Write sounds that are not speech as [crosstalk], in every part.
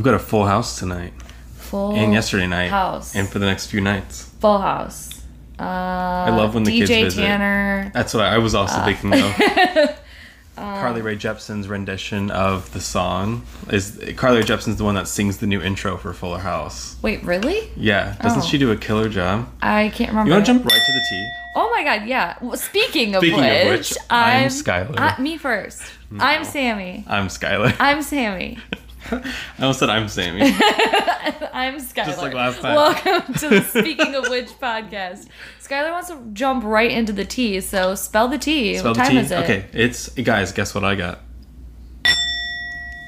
We've got a full house tonight Full and yesterday night house. and for the next few nights. Full House. Uh, I love when the DJ kids visit. Tanner. That's what I, I was also Uh. thinking of. [laughs] [laughs] Carly Rae Jepsen's rendition of the song is Carly Rae Jepsen's the one that sings the new intro for Fuller House. Wait, really? Yeah, doesn't Oh. she do a killer job? I can't remember. You want to jump right to the T? Oh my god, yeah. Well, speaking of Speaking which, of which, I'm I'm Skylar. Uh, me first. I'm Sammy. I'm Skylar. I'm Sammy. [laughs] I almost said I'm Sammy. [laughs] I'm Skylar. Just like last time. Welcome to the Speaking of Which podcast. Skylar wants to jump right into the T, so spell the T. Spell what the time T. is it? Okay, it's guys. Guess what I got?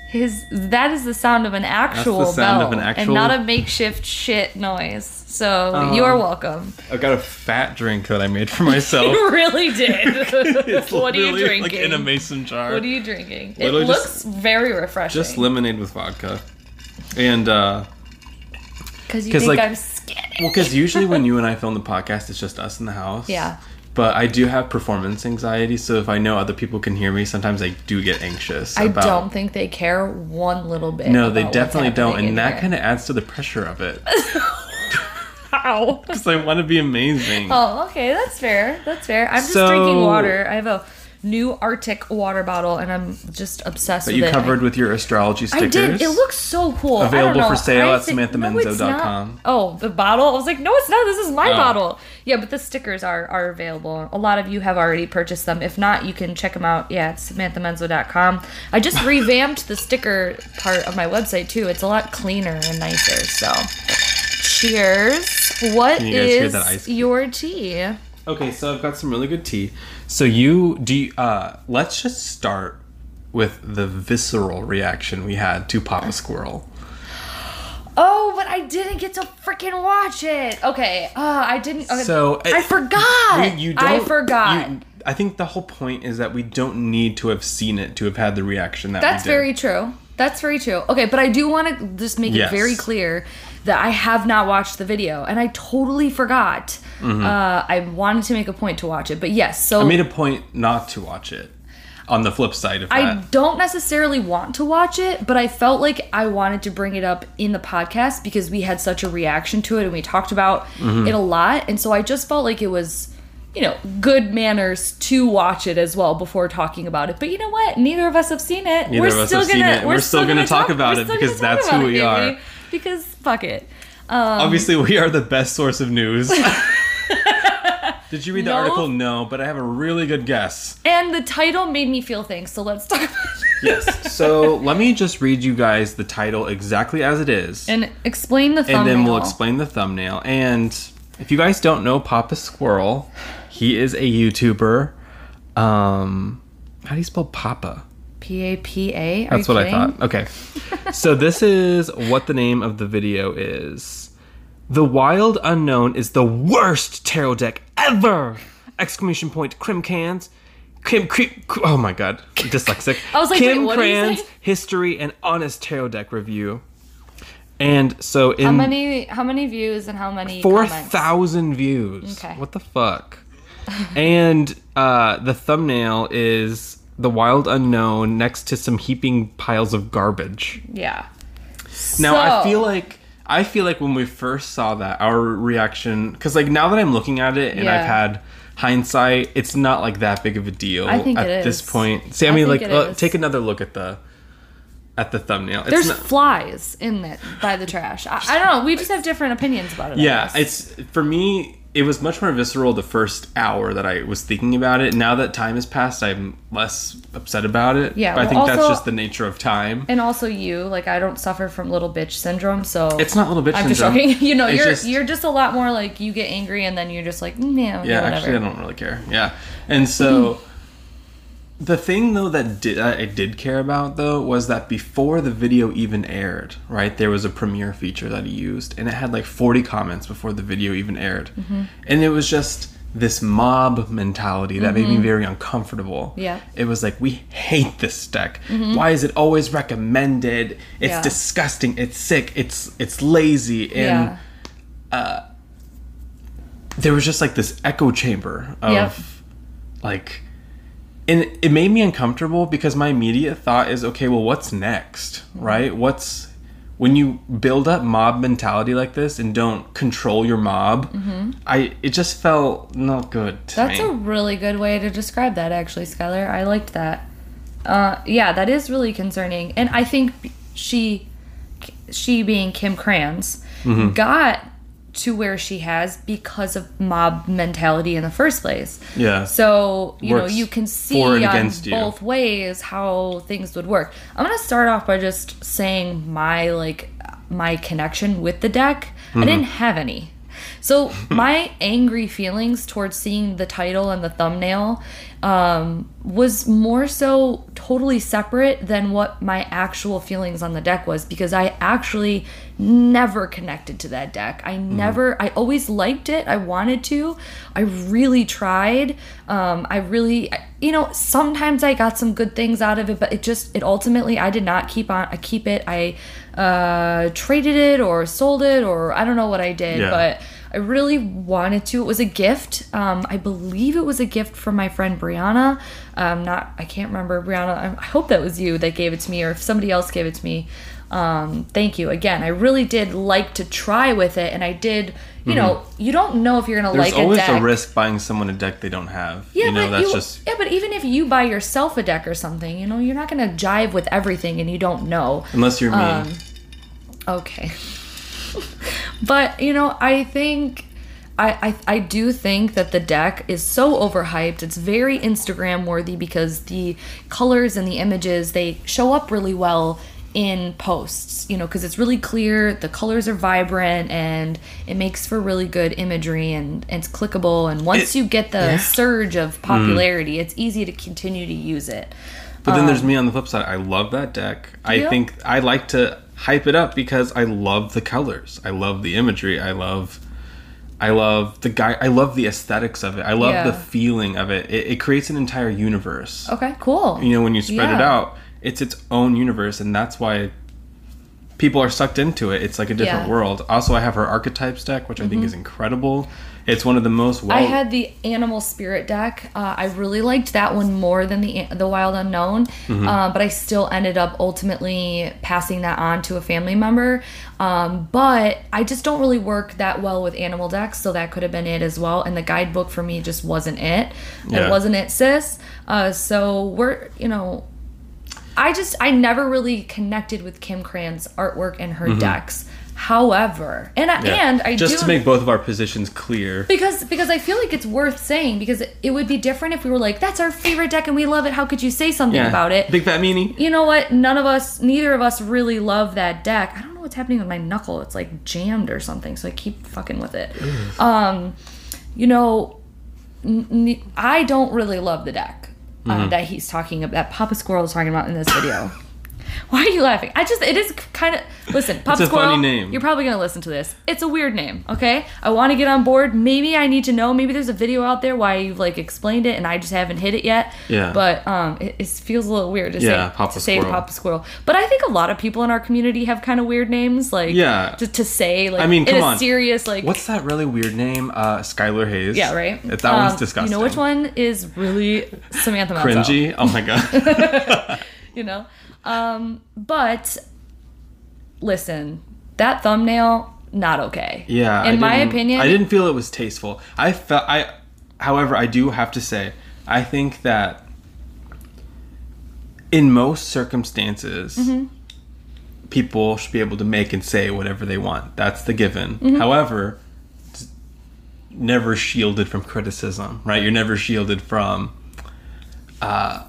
His that is the sound of an actual sound bell of an and not a makeshift shit noise. So Um, you're welcome. I got a fat drink that I made for myself. [laughs] You really did. [laughs] What are you drinking? Like in a mason jar. what are you drinking? It looks just- very refreshing. Just lemonade with vodka. And uh because you 'cause, think like- I'm skinny. well, because usually when you and I film the [laughs] podcast, it's just us in the house. Yeah. But I do have performance anxiety, so if I know other people can hear me, sometimes I do get anxious. I about, don't think they care one little bit. No, they definitely don't, and that kind of adds to the pressure of it. Ow. Because [laughs] I want to be amazing. Oh, okay, that's fair. That's fair. I'm just So- drinking water. I have a new Arctic water bottle, and I'm just obsessed with it. You it. covered with your astrology stickers. I did. It looks so cool. I Available for sale I at SamanthaMenzo.com. no. Oh, the bottle. I was like, no, it's not. This is my Oh. bottle. Yeah, but the stickers are are available. A lot of you have already purchased them. If not, you can check them out. Yeah, at SamanthaMenzo.com. I just [laughs] revamped the sticker part of my website too. It's a lot cleaner and nicer. So, cheers. What Can you guys hear that ice your tea? Okay, so I've got some really good tea. So you do you, uh let's just start with the visceral reaction we had to Papa Squirrel. Oh, but I didn't get to freaking watch it. Okay, uh, I didn't. Okay. So I uh, forgot. You, you I don't- forgot. you- I think the whole point is that we don't need to have seen it to have had the reaction that That's we did. very true. That's very true. Okay, but I do want to just make Yes. it very clear that I have not watched the video, and I totally forgot. Uh, I wanted to make a point to watch it, but yes. So Mm-hmm. I made a point not to watch it. On the flip side of that, I don't necessarily want to watch it, but I felt like I wanted to bring it up in the podcast because we had such a reaction to it and we talked about Mm-hmm. it a lot. And so I just felt like it was, you know, good manners to watch it as well before talking about it. But you know what? Neither of us have seen it. Neither of us have seen it. We're still gonna talk about we're it still because gonna that's who we are. Because fuck it. Um, Obviously, we are the best source of news. [laughs] Did you read the No. article? No, but I have a really good guess. And the title made me feel things, so let's talk about it. Yes. So let me just read you guys the title exactly as it is. And explain the thumbnail. and then we'll explain the thumbnail. And if you guys don't know Papa Squirrel, he is a YouTuber. Um, how do you spell Papa? P A P A. That's what I thought. Okay. so this is what the name of the video is. The Wild Unknown is the worst tarot deck ever! Exclamation point. Crim cans. Kim, Kim, oh my god, dyslexic. [laughs] I was like, Kim wait, Krans' history and honest tarot deck review. And so in How many? How many views and how many? four thousand views. Okay. What the fuck? and uh, the thumbnail is the wild unknown next to some heaping piles of garbage. Yeah. Now I feel like I feel like when we first saw that, our reaction because like now that I'm looking at it and Yeah. I've had hindsight, it's not like that big of a deal I think at this point. Sammy, like uh, take another look at the at the thumbnail. It's There's not- flies in it by the trash. I, I don't know. We just have different opinions about it. Yeah, it's for me. It was much more visceral the first hour that I was thinking about it. Now that time has passed, I'm less upset about it. Yeah, but I well, think that's just the nature of time. and also you. Like I don't suffer from little bitch syndrome, so It's not little bitch I'm just syndrome. joking. [laughs] You know, It's you're just- you're just a lot more like you get angry and then you're just like mm, yeah, yeah, whatever. actually, I don't really care. Yeah, and so [laughs] the thing though that did, I did care about though was that before the video even aired, right? There was a premiere feature that he used, and it had like 40 comments before the video even aired, Mm-hmm. and it was just this mob mentality that made me very uncomfortable. Mm-hmm. Yeah. it was like we hate this deck. Why is it always recommended? It's Yeah. disgusting. It's sick. It's it's lazy and yeah. there was just like this echo chamber of Yep. like and it made me uncomfortable because my immediate thought is okay well what's next right what's when you build up mob mentality like this and don't control your mob, I it just felt not good Mm-hmm. That's me. a really good way to describe that, actually, Skylar. I liked that. Uh, yeah, that is really concerning, and I think she, she being Kim Krans, Mm-hmm. got to where she has because of mob mentality in the first place. yeah. So you know you can see on against you. both ways how things would work. I'm gonna start off by just saying my like my connection with the deck. Mm-hmm. I didn't have any. So my angry feelings towards seeing the title and the thumbnail um, was more so totally separate than what my actual feelings on the deck was because I actually never connected to that deck. I never, I always liked it. I wanted to. I really tried. Um, I really, you know, sometimes I got some good things out of it, but it just, it ultimately, I did not keep on, I keep it. I uh, traded it or sold it or I don't know what I did, Yeah. but I really wanted to. It was a gift. Um, I believe it was a gift from my friend Brianna. Um, not, I can't remember Brianna. I, hope that was you that gave it to me, or if somebody else gave it to me. Um, thank you again. I really did like to try with it, and I did. You know, you don't know if you're gonna Mm-hmm. There's like a always deck. a risk buying someone a deck they don't have. Yeah, you know, but that's you, just yeah, but even if you buy yourself a deck or something, you know, you're not gonna jive with everything, and you don't know. unless you're me. Um, Okay. [laughs] but, you know, I think I, I I do think that the deck is so overhyped. It's very Instagram worthy because the colors and the images they show up really well in posts, you know, because it's really clear, the colors are vibrant, and it makes for really good imagery and, and it's clickable. And once It- you get the yeah. surge of popularity, it's easy to continue to use it. But then there's me on the flip side. I love that deck. I um, think I like to hype it up because I love the colors. I love the imagery. I love I love the guy I love the aesthetics of it. I love Yeah. the feeling of it. it. It creates an entire universe. Okay, cool. You know, when you spread it out, it's its own universe and that's why people are sucked into it. It's like a different Yeah. Mm-hmm. world. Also, I have her archetypes deck, which I think is incredible. It's one of the most I had the Animal Spirit deck. Uh, I really liked that one more than the the Wild Unknown, Mm-hmm. uh, but I still ended up ultimately passing that on to a family member. Um, but I just don't really work that well with animal decks, so that could have been it as well. And the guidebook for me just wasn't it. Yeah. It wasn't it, sis. Uh, so we're you know. I just I never really connected with Kim Krans' artwork and her decks. However, and I. Yeah. and I just do to make both of our positions clear. because because I feel like it's worth saying because it would be different if we were like that's our favorite deck and we love it. How could you say something Yeah. about it? Big fat meanie. you know what? None of us, neither of us, really love that deck. I don't know what's happening with my knuckle. It's like jammed or something, so I keep fucking with it. Um, you know, n- I don't really love the deck uh, Mm-hmm. that he's talking about. That Papa Squirrel is talking about in this video. Why are you laughing? I just it is kind of listen. Papa a Squirrel, funny name. You're probably gonna listen to this. It's a weird name. Okay, I want to get on board. Maybe I need to know. Maybe there's a video out there why you've like explained it and I just haven't hit it yet. Yeah. But um, it, it feels a little weird to Yeah, say Papa to say Squirrel. Papa Squirrel. But I think a lot of people in our community have kind of weird names. Like Yeah. to, to say like I mean, in come a on. serious like What's that really weird name? Uh, Skylar Hayes. yeah right. That one's Um, disgusting. You know which one is really Samantha. Cringy. Oh my god. [laughs] [laughs] you know um but listen that thumbnail not okay Yeah. in my opinion I didn't feel it was tasteful. I felt I. However, I do have to say, I think that in most circumstances, Mm-hmm. people should be able to make and say whatever they want. That's the given. Mm-hmm. However, never shielded from criticism, right? You're never shielded from uh,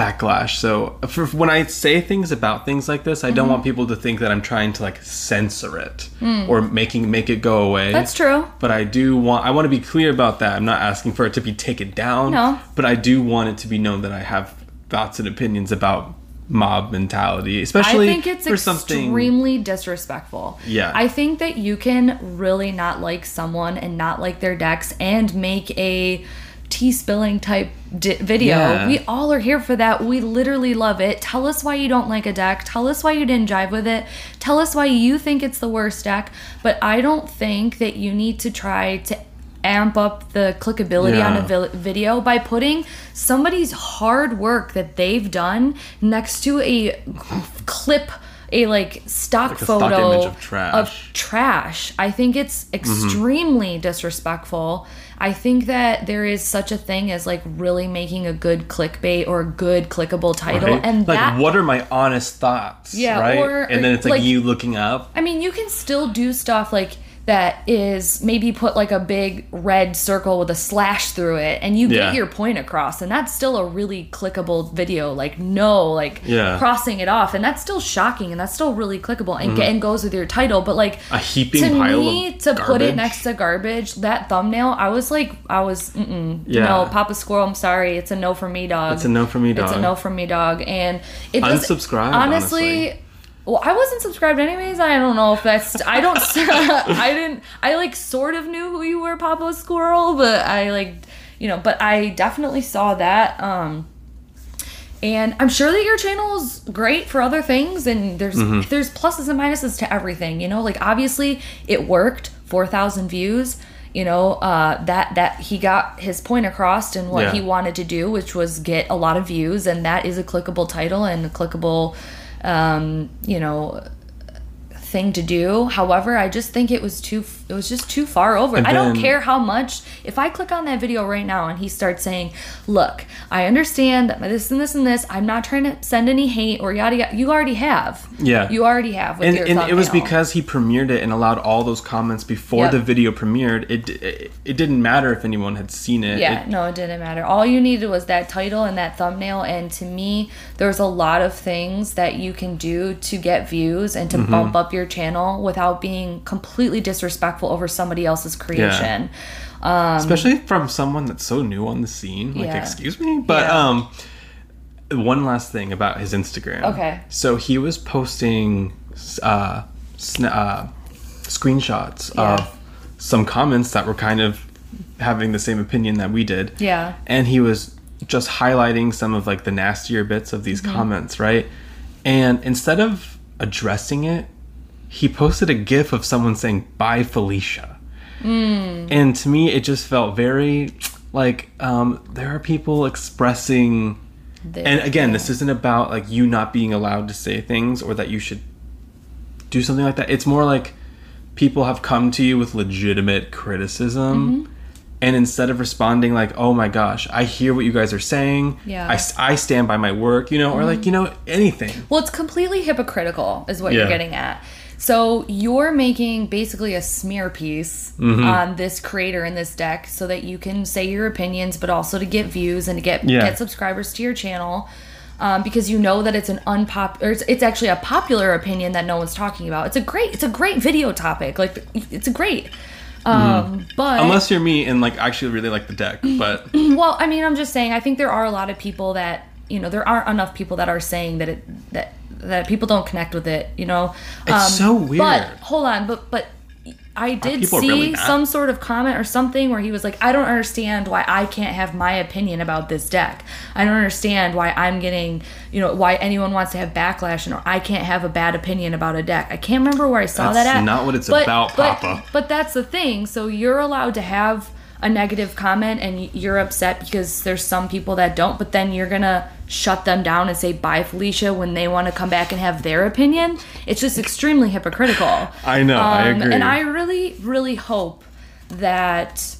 backlash. So for, when I say things about things like this, I don't Mm-hmm. want people to think that I'm trying to like censor it or making make it go away. Mm. that's true But I do want I want to be clear about that. I'm not asking for it to be taken down. No. But I do want it to be known that I have thoughts and opinions about mob mentality, especially I think it's for something extremely disrespectful. Yeah. I think that you can really not like someone and not like their decks and make a tea spilling type di- video. Yeah. We all are here for that. We literally love it. Tell us why you don't like a deck. Tell us why you didn't jive with it. Tell us why you think it's the worst deck. But I don't think that you need to try to amp up the clickability on a vi- video by putting somebody's hard work that they've done next to a clip a like stock Like a stock photo image of trash. trash. I think it's Mm-hmm. extremely disrespectful. I think that there is such a thing as like really making a good clickbait or a good clickable title, Right? and like, that what are my honest thoughts? Yeah, right. or- and then it's like, like- you looking up. I mean, you can still do stuff like that is maybe put like a big red circle with a slash through it and you Yeah. get your point across and that's still a really clickable video like no like Yeah. Mm-hmm. crossing it off and that's still shocking and that's still really clickable and, get, and goes with your title but like A heaping to pile me to put it next to garbage that thumbnail i was like i was Yeah. no papa squirrel i'm sorry it's a no for me dog It's a no for me, dog. it's a no for me, dog. And it Unsubscribe, Honestly, honestly. Well, I wasn't subscribed anyways. I don't know if that's. I don't. [laughs] I didn't. I like sort of knew who you were, Papa Squirrel, but I like, you know. But I definitely saw that. Um, and I'm sure that your channel is great for other things, and there's Mm-hmm. there's pluses and minuses to everything. You know, like obviously it worked, four thousand views. You know, uh, that that he got his point across and what Yeah. he wanted to do, which was get a lot of views, and that is a clickable title and a clickable, um, you know, thing to do. However, I just think it was too it was just too far over. And I don't then- care how much if I click on that video right now and he starts saying, "Look, I understand that this and this and this. I'm not trying to send any hate or yada yada." You already have. Yeah. You already have with and, and it was because he premiered it and allowed all those comments before Yep. the video premiered. It, it it didn't matter if anyone had seen it. Yeah, It- no, it didn't matter. All you needed was that title and that thumbnail. And to me, there's a lot of things that you can do to get views and to Mm-hmm. bump up your channel without being completely disrespectful over somebody else's creation. especially from someone that's so new on the scene. Like, Yeah. excuse me, but Yeah. um, one last thing about his Instagram. Okay. So he was posting uh, sna- uh screenshots Yeah. of some comments that were kind of having the same opinion that we did. Yeah. And he was just highlighting some of like the nastier bits of Mm-hmm. these comments, right? And instead of addressing it, he posted a gif of someone saying bye felicia Mm. and to me it just felt very like um, there are people expressing The- and again this isn't about like you not being allowed to say things or that you should do something like that it's more like people have come to you with legitimate criticism Mm-hmm. and instead of responding like oh my gosh i hear what you guys are saying Yeah. Mm-hmm. I, I stand by my work you know or like you know anything Well, it's completely hypocritical, is what Yeah. you're getting at. So you're making basically a smear piece Mm-hmm. on this creator in this deck, so that you can say your opinions, but also to get views and to get Yeah. get subscribers to your channel. Um, because you know that it's an unpopular, it's, it's actually a popular opinion that no one's talking about. It's a great, it's a great video topic. Like it's a great. Um, but Mm-hmm. unless you're me and like actually really like the deck but [clears throat] well, I mean, I'm just saying. I think there are a lot of people that you know there aren't enough people that are saying that it that that people don't connect with it. You know, Um, It's so weird. But hold on, but but I did see really some sort of comment or something where he was like, "I don't understand why I can't have my opinion about this deck. I don't understand why I'm getting you know why anyone wants to have backlash and or I can't have a bad opinion about a deck. I can't remember where I saw That's that at. not what it's about, but, Papa. But that's the thing. So you're allowed to have a negative comment and you're upset because there's some people that don't, but then you're gonna shut them down and say bye Felicia when they want to come back and have their opinion. It's just extremely hypocritical. I know, I agree. Um, And I really, really hope that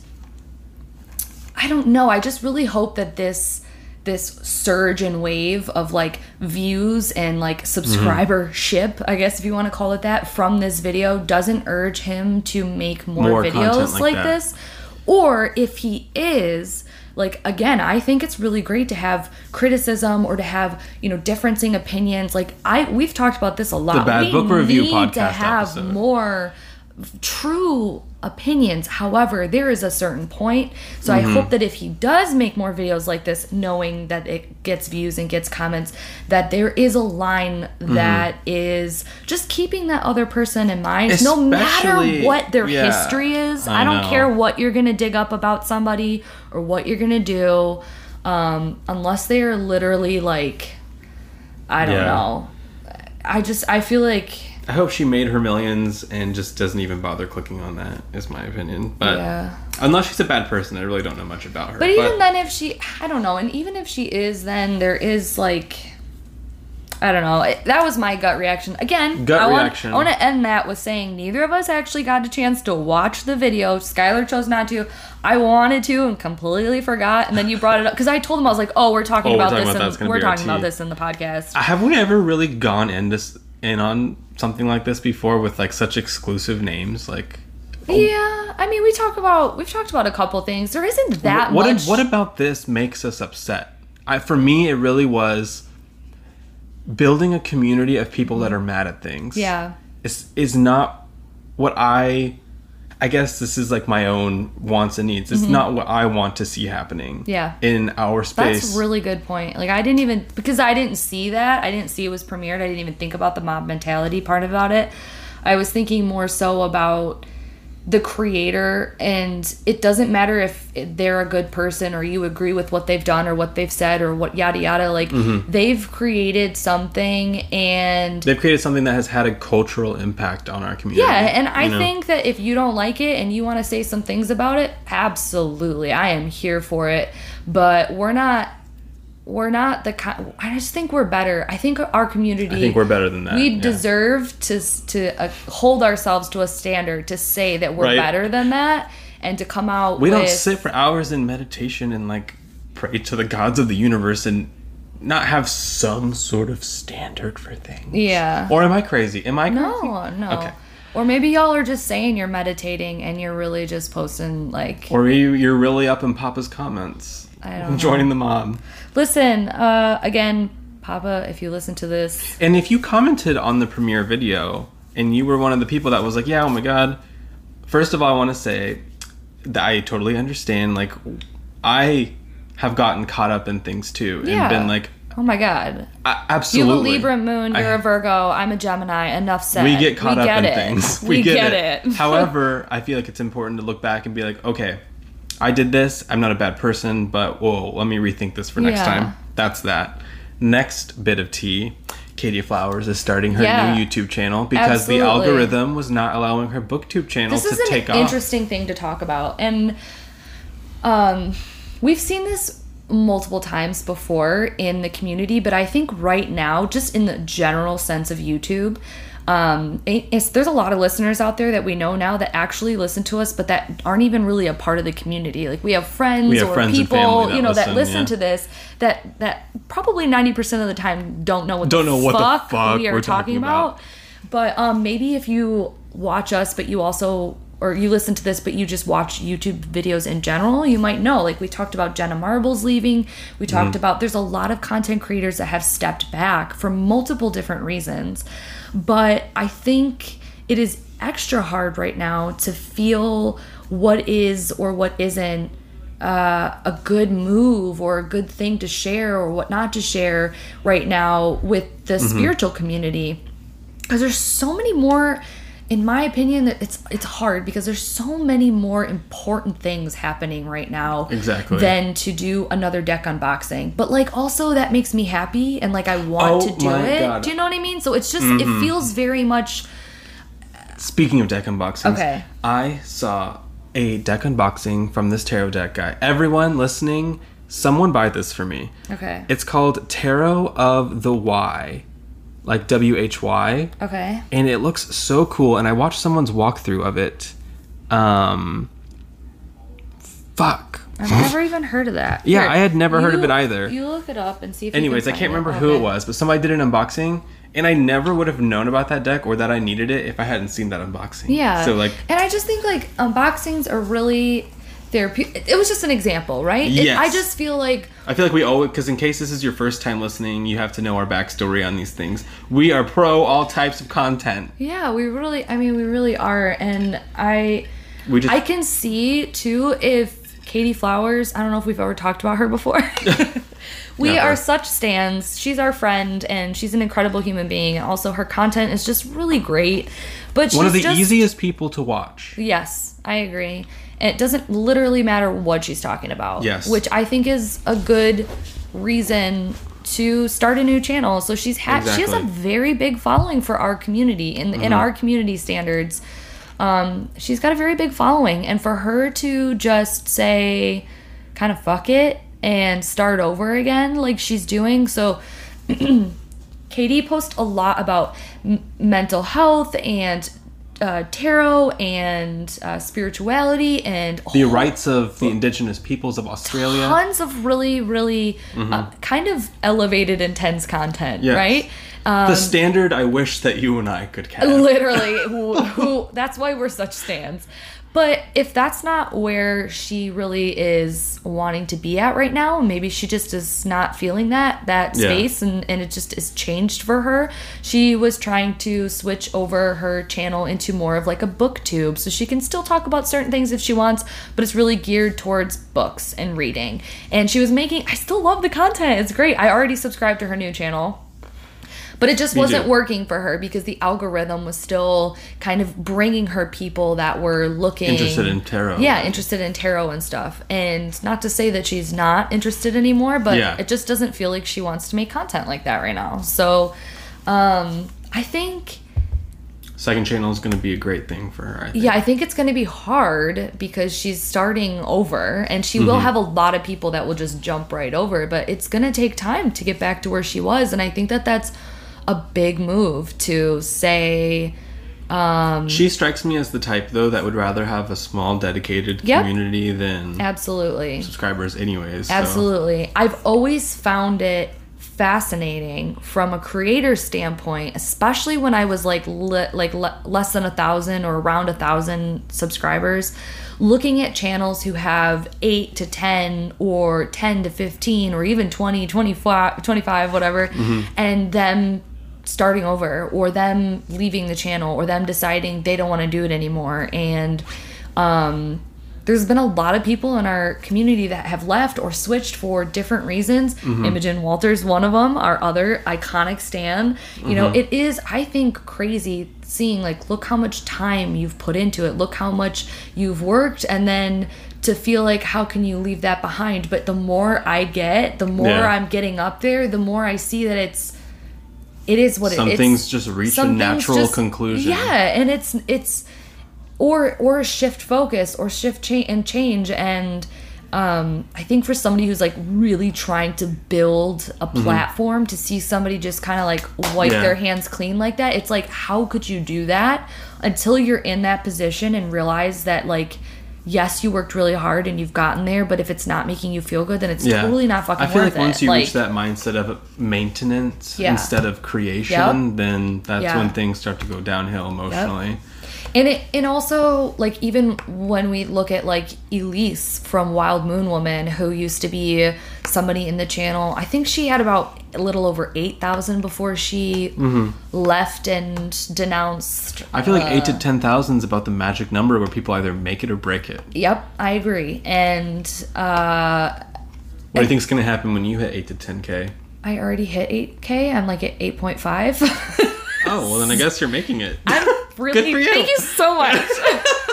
I don't know. I just really hope that this this surge and wave of like views and like subscribership, I guess if you want to call it that, from this video doesn't urge him to make more, More videos like, like this. Or if he is, like again, I think it's really great to have criticism or to have, you know, differencing opinions. Like I we've talked about this a lot. the Bad we Book Review need to have episode. more true opinions. However, there is a certain point. So Mm-hmm. I hope that if he does make more videos like this, knowing that it gets views and gets comments, that there is a line Mm-hmm. that is just keeping that other person in mind, no matter what their yeah, history is. I I, don't know. care what you're gonna dig up about somebody or what you're gonna do, um, unless they are literally like, I don't Yeah. know. I just I feel like I hope she made her millions and just doesn't even bother clicking on that. Is my opinion. But Yeah. unless she's a bad person, I really don't know much about her. But even then, if she, I don't know, and even if she is, then there is like, I don't know. That was my gut reaction. Again, Gut I want, reaction. I want to end that with saying neither of us actually got a chance to watch the video. Skylar chose not to. I wanted to and completely forgot. And then you brought it up because I told him I was like, "Oh, we're talking Oh, we're about talking this. about in, we're talking about this in the podcast." Have we ever really gone in this in on something like this before with like such exclusive names? Like oh. Yeah, I mean, we talk about we've talked about a couple things. There isn't that what much. what about this makes us upset? I, for me, it really was building a community of people that are mad at things. yeah, is is not what I. I guess this is like my own wants and needs. It's not what I want to see happening. Mm-hmm. Yeah. In our space. that's a really good point. Like I didn't even because I didn't see that. I didn't see it was premiered. I didn't even think about the mob mentality part about it. I was thinking more so about the creator and it doesn't matter if they're a good person or you agree with what they've done or what they've said or what yada yada like Mm-hmm. they've created something and They've created something that has had a cultural impact on our community. Yeah, and I know? think that if you don't like it and you want to say some things about it, absolutely, I am here for it. But we're not, we're not the kind. I just think we're better. I think our community. I think we're better than that. We yeah. deserve to to uh, hold ourselves to a standard to say that we're Right. better than that and to come out. We with, don't sit for hours in meditation and like pray to the gods of the universe and not have some sort of standard for things. Yeah. Or am I crazy? Am I crazy? no, no. Okay. Or maybe y'all are just saying you're meditating and you're really just posting like Or you, you're really up in Papa's comments. I don't [laughs] know. Joining the mob. Listen, uh, again, Papa, if you listen to this, And if you commented on the premiere video and you were one of the people that was like, yeah, oh my god. First of all, I want to say that I totally understand. Like, I have gotten caught up in things too and Yeah. been like, oh my God, "A- you absolutely. have a Libra moon, you're I- a Virgo, I'm a Gemini. Enough said. we get caught We up get in it. things. [laughs] We, get, it. [laughs] However, I feel like it's important to look back and be like, okay, I did this. I'm not a bad person, but whoa, let me rethink this for next Yeah. time. That's that. Next bit of tea. Katie Flowers is starting her Yeah. new YouTube channel because Absolutely. the algorithm was not allowing her booktube channel this to is an take off. interesting thing to talk about, and um, we've seen this multiple times before in the community, but I think right now, just in the general sense of YouTube. Um, there's a lot of listeners out there that we know now that actually listen to us, but that aren't even really a part of the community. Like we have friends We have or friends people, you know, that listen, listen yeah. to this that that probably 90% of the time don't know what Don't the know what the fuck fuck we are talking talking about. about. But um, maybe if you watch us, but you also or you listen to this, but you just watch YouTube videos in general, you might know. Like we talked about Jenna Marbles leaving. We Mm-hmm. talked about there's a lot of content creators that have stepped back for multiple different reasons. But I think it is extra hard right now to feel what is or what isn't uh, a good move or a good thing to share or what not to share right now with the spiritual community because there's so many more in my opinion it's it's hard because there's so many more important things happening right now Exactly. than to do another deck unboxing but like also that makes me happy and like i want Oh to do it God. Mm-hmm. do you know what i mean so it's just it feels very much Speaking of deck unboxings, Okay. I saw a deck unboxing from this tarot deck guy. Everyone listening, someone buy this for me. okay It's called Tarot of the Y, like W H Y, okay and it looks so cool. And I watched someone's walkthrough of it. Um, fuck. i've never even heard of that Yeah, Here, I had never heard of it either. you look it up and see if you Anyways, I can't remember who it was, but somebody did an unboxing, and I never would have known about that deck or that I needed it if I hadn't seen that unboxing. Yeah. So like, and I just think like unboxings are really therapeutic. It was just an example, right? It- Yes. I just feel like I feel like we it because in case this is your first time listening, you have to know our backstory on these things. We are pro all types of content. yeah, we really. I mean, we really are, and I. We just I can see too if Katie Flowers. I don't know if we've ever talked about her before. [laughs] we Never. are such stands. She's our friend, and she's an incredible human being. And also, her content is just really great. But one of the just, easiest people to watch. Yes, I agree. And it doesn't literally matter what she's talking about. Yes. Which I think is a good reason to start a new channel. So she's had she has a Mm-hmm. very big following for our community in in our community standards. Um, she's got a very big following, and for her to just say, kind of fuck it and start over again, like she's doing, so [clears throat] Katie posts a lot about m- mental health and uh, tarot and uh, spirituality and The rights of the indigenous peoples of Australia. tons of really, really uh, kind of elevated, intense content, Yes. right? the standard I wish that you and I could [laughs] catch. literally who, [laughs] who that's why we're such stands but if that's not where she really is wanting to be at right now maybe she just is not feeling that that Yeah. space and, and it just is changed for her. She was trying to switch over her channel into more of like a booktube so she can still talk about certain things if she wants but it's really geared towards books and reading. And she was making i still love the content. It's great. I already subscribed to her new channel but it just wasn't working for her because the algorithm was still kind of bringing her people that were looking Interested in tarot. yeah interested in tarot and stuff and not to say that she's not interested anymore but Yeah. it just doesn't feel like she wants to make content like that right now so um i think Second channel is going to be a great thing for her. I think. yeah, I think it's going to be hard because she's starting over and she will have a lot of people that will just jump right over, but it's going to take time to get back to where she was. And I think that that's a big move to say, um, She strikes me as the type, though, that would rather have a small, dedicated Yep. community than absolutely. subscribers, anyways. so- Absolutely. I've always found it fascinating from a creator standpoint, especially when I was like li- like le- less than a thousand or around a thousand subscribers, looking at channels who have eight to 10 or 10 to 15 or even 20, 25, 25 whatever, and them starting over or them leaving the channel or them deciding they don't want to do it anymore. And, um, there's been a lot of people in our community that have left or switched for different reasons. Imogen Walters, one of them, our other iconic Stan. You know, it is, I think, crazy seeing like, look how much time you've put into it, look how much you've worked, and then to feel like, how can you leave that behind? But the more I get, the more Yeah. I'm getting up there, the more I see that it's. It is what it is. Some it things just reach a natural conclusion. Yeah, and it's it's or or shift focus or shift change and change and um, I think for somebody who's like really trying to build a platform to see somebody just kind of like wipe Mm-hmm. Yeah. their hands clean like that, it's like how could you do that until you're in that position and realize that like yes you worked really hard and you've gotten there, but if it's not making you feel good, then it's Yeah. totally not fucking I feel worth like once it. you reach that mindset of maintenance Yeah. instead of creation, then that's when things start to go downhill emotionally. And it and also like even when we look at like Elise from Wild Moon Woman, who used to be somebody in the channel, I think she had about a little over eight thousand before she left and denounced. I feel like eight Uh. to ten thousand is about the magic number where people either make it or break it. Yep, I agree. And uh, What do you think is going to happen when you hit eight to ten k? I already hit eight k. I'm like at eight point five. Oh well, then I guess you're making it. [laughs] Really for you. thank you so much. [laughs]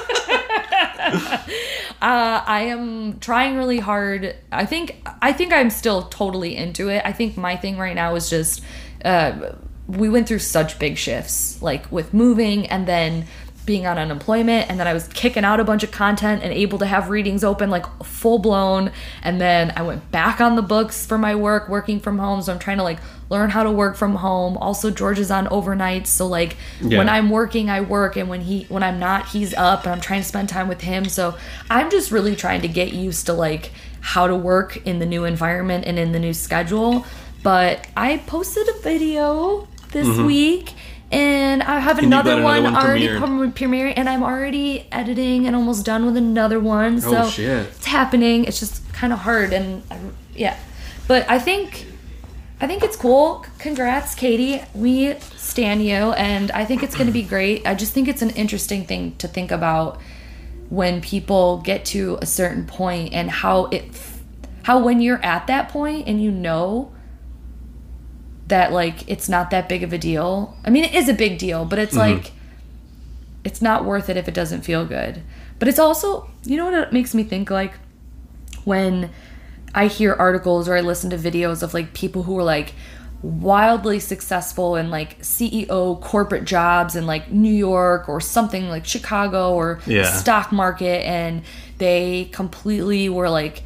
[laughs] uh, I am trying really hard. I think I think I'm still totally into it. I think my thing right now is just uh, we went through such big shifts, like with moving and then being on unemployment and then I was kicking out a bunch of content and able to have readings open like full blown and then I went back on the books for my work working from home so I'm trying to like learn how to work from home also George is on overnights so like Yeah. when I'm working I work and when he when I'm not he's up and I'm trying to spend time with him so I'm just really trying to get used to like how to work in the new environment and in the new schedule but I posted a video this week and I have Mm-hmm. another, another one, one already premiered. premiering and I'm already editing and almost done with another one so Oh, shit. it's happening it's just kind of hard and I, yeah but I think I think it's cool. Congrats, Katie. We stand you, and I think it's going to be great. I just think it's an interesting thing to think about when people get to a certain point and how it, how when you're at that point and you know that like it's not that big of a deal. I mean, it is a big deal, but it's mm-hmm. like it's not worth it if it doesn't feel good. But it's also, you know what it makes me think like when I hear articles or I listen to videos of like people who are like wildly successful in like CEO corporate jobs in like New York or something like Chicago or Yeah. stock market and they completely were like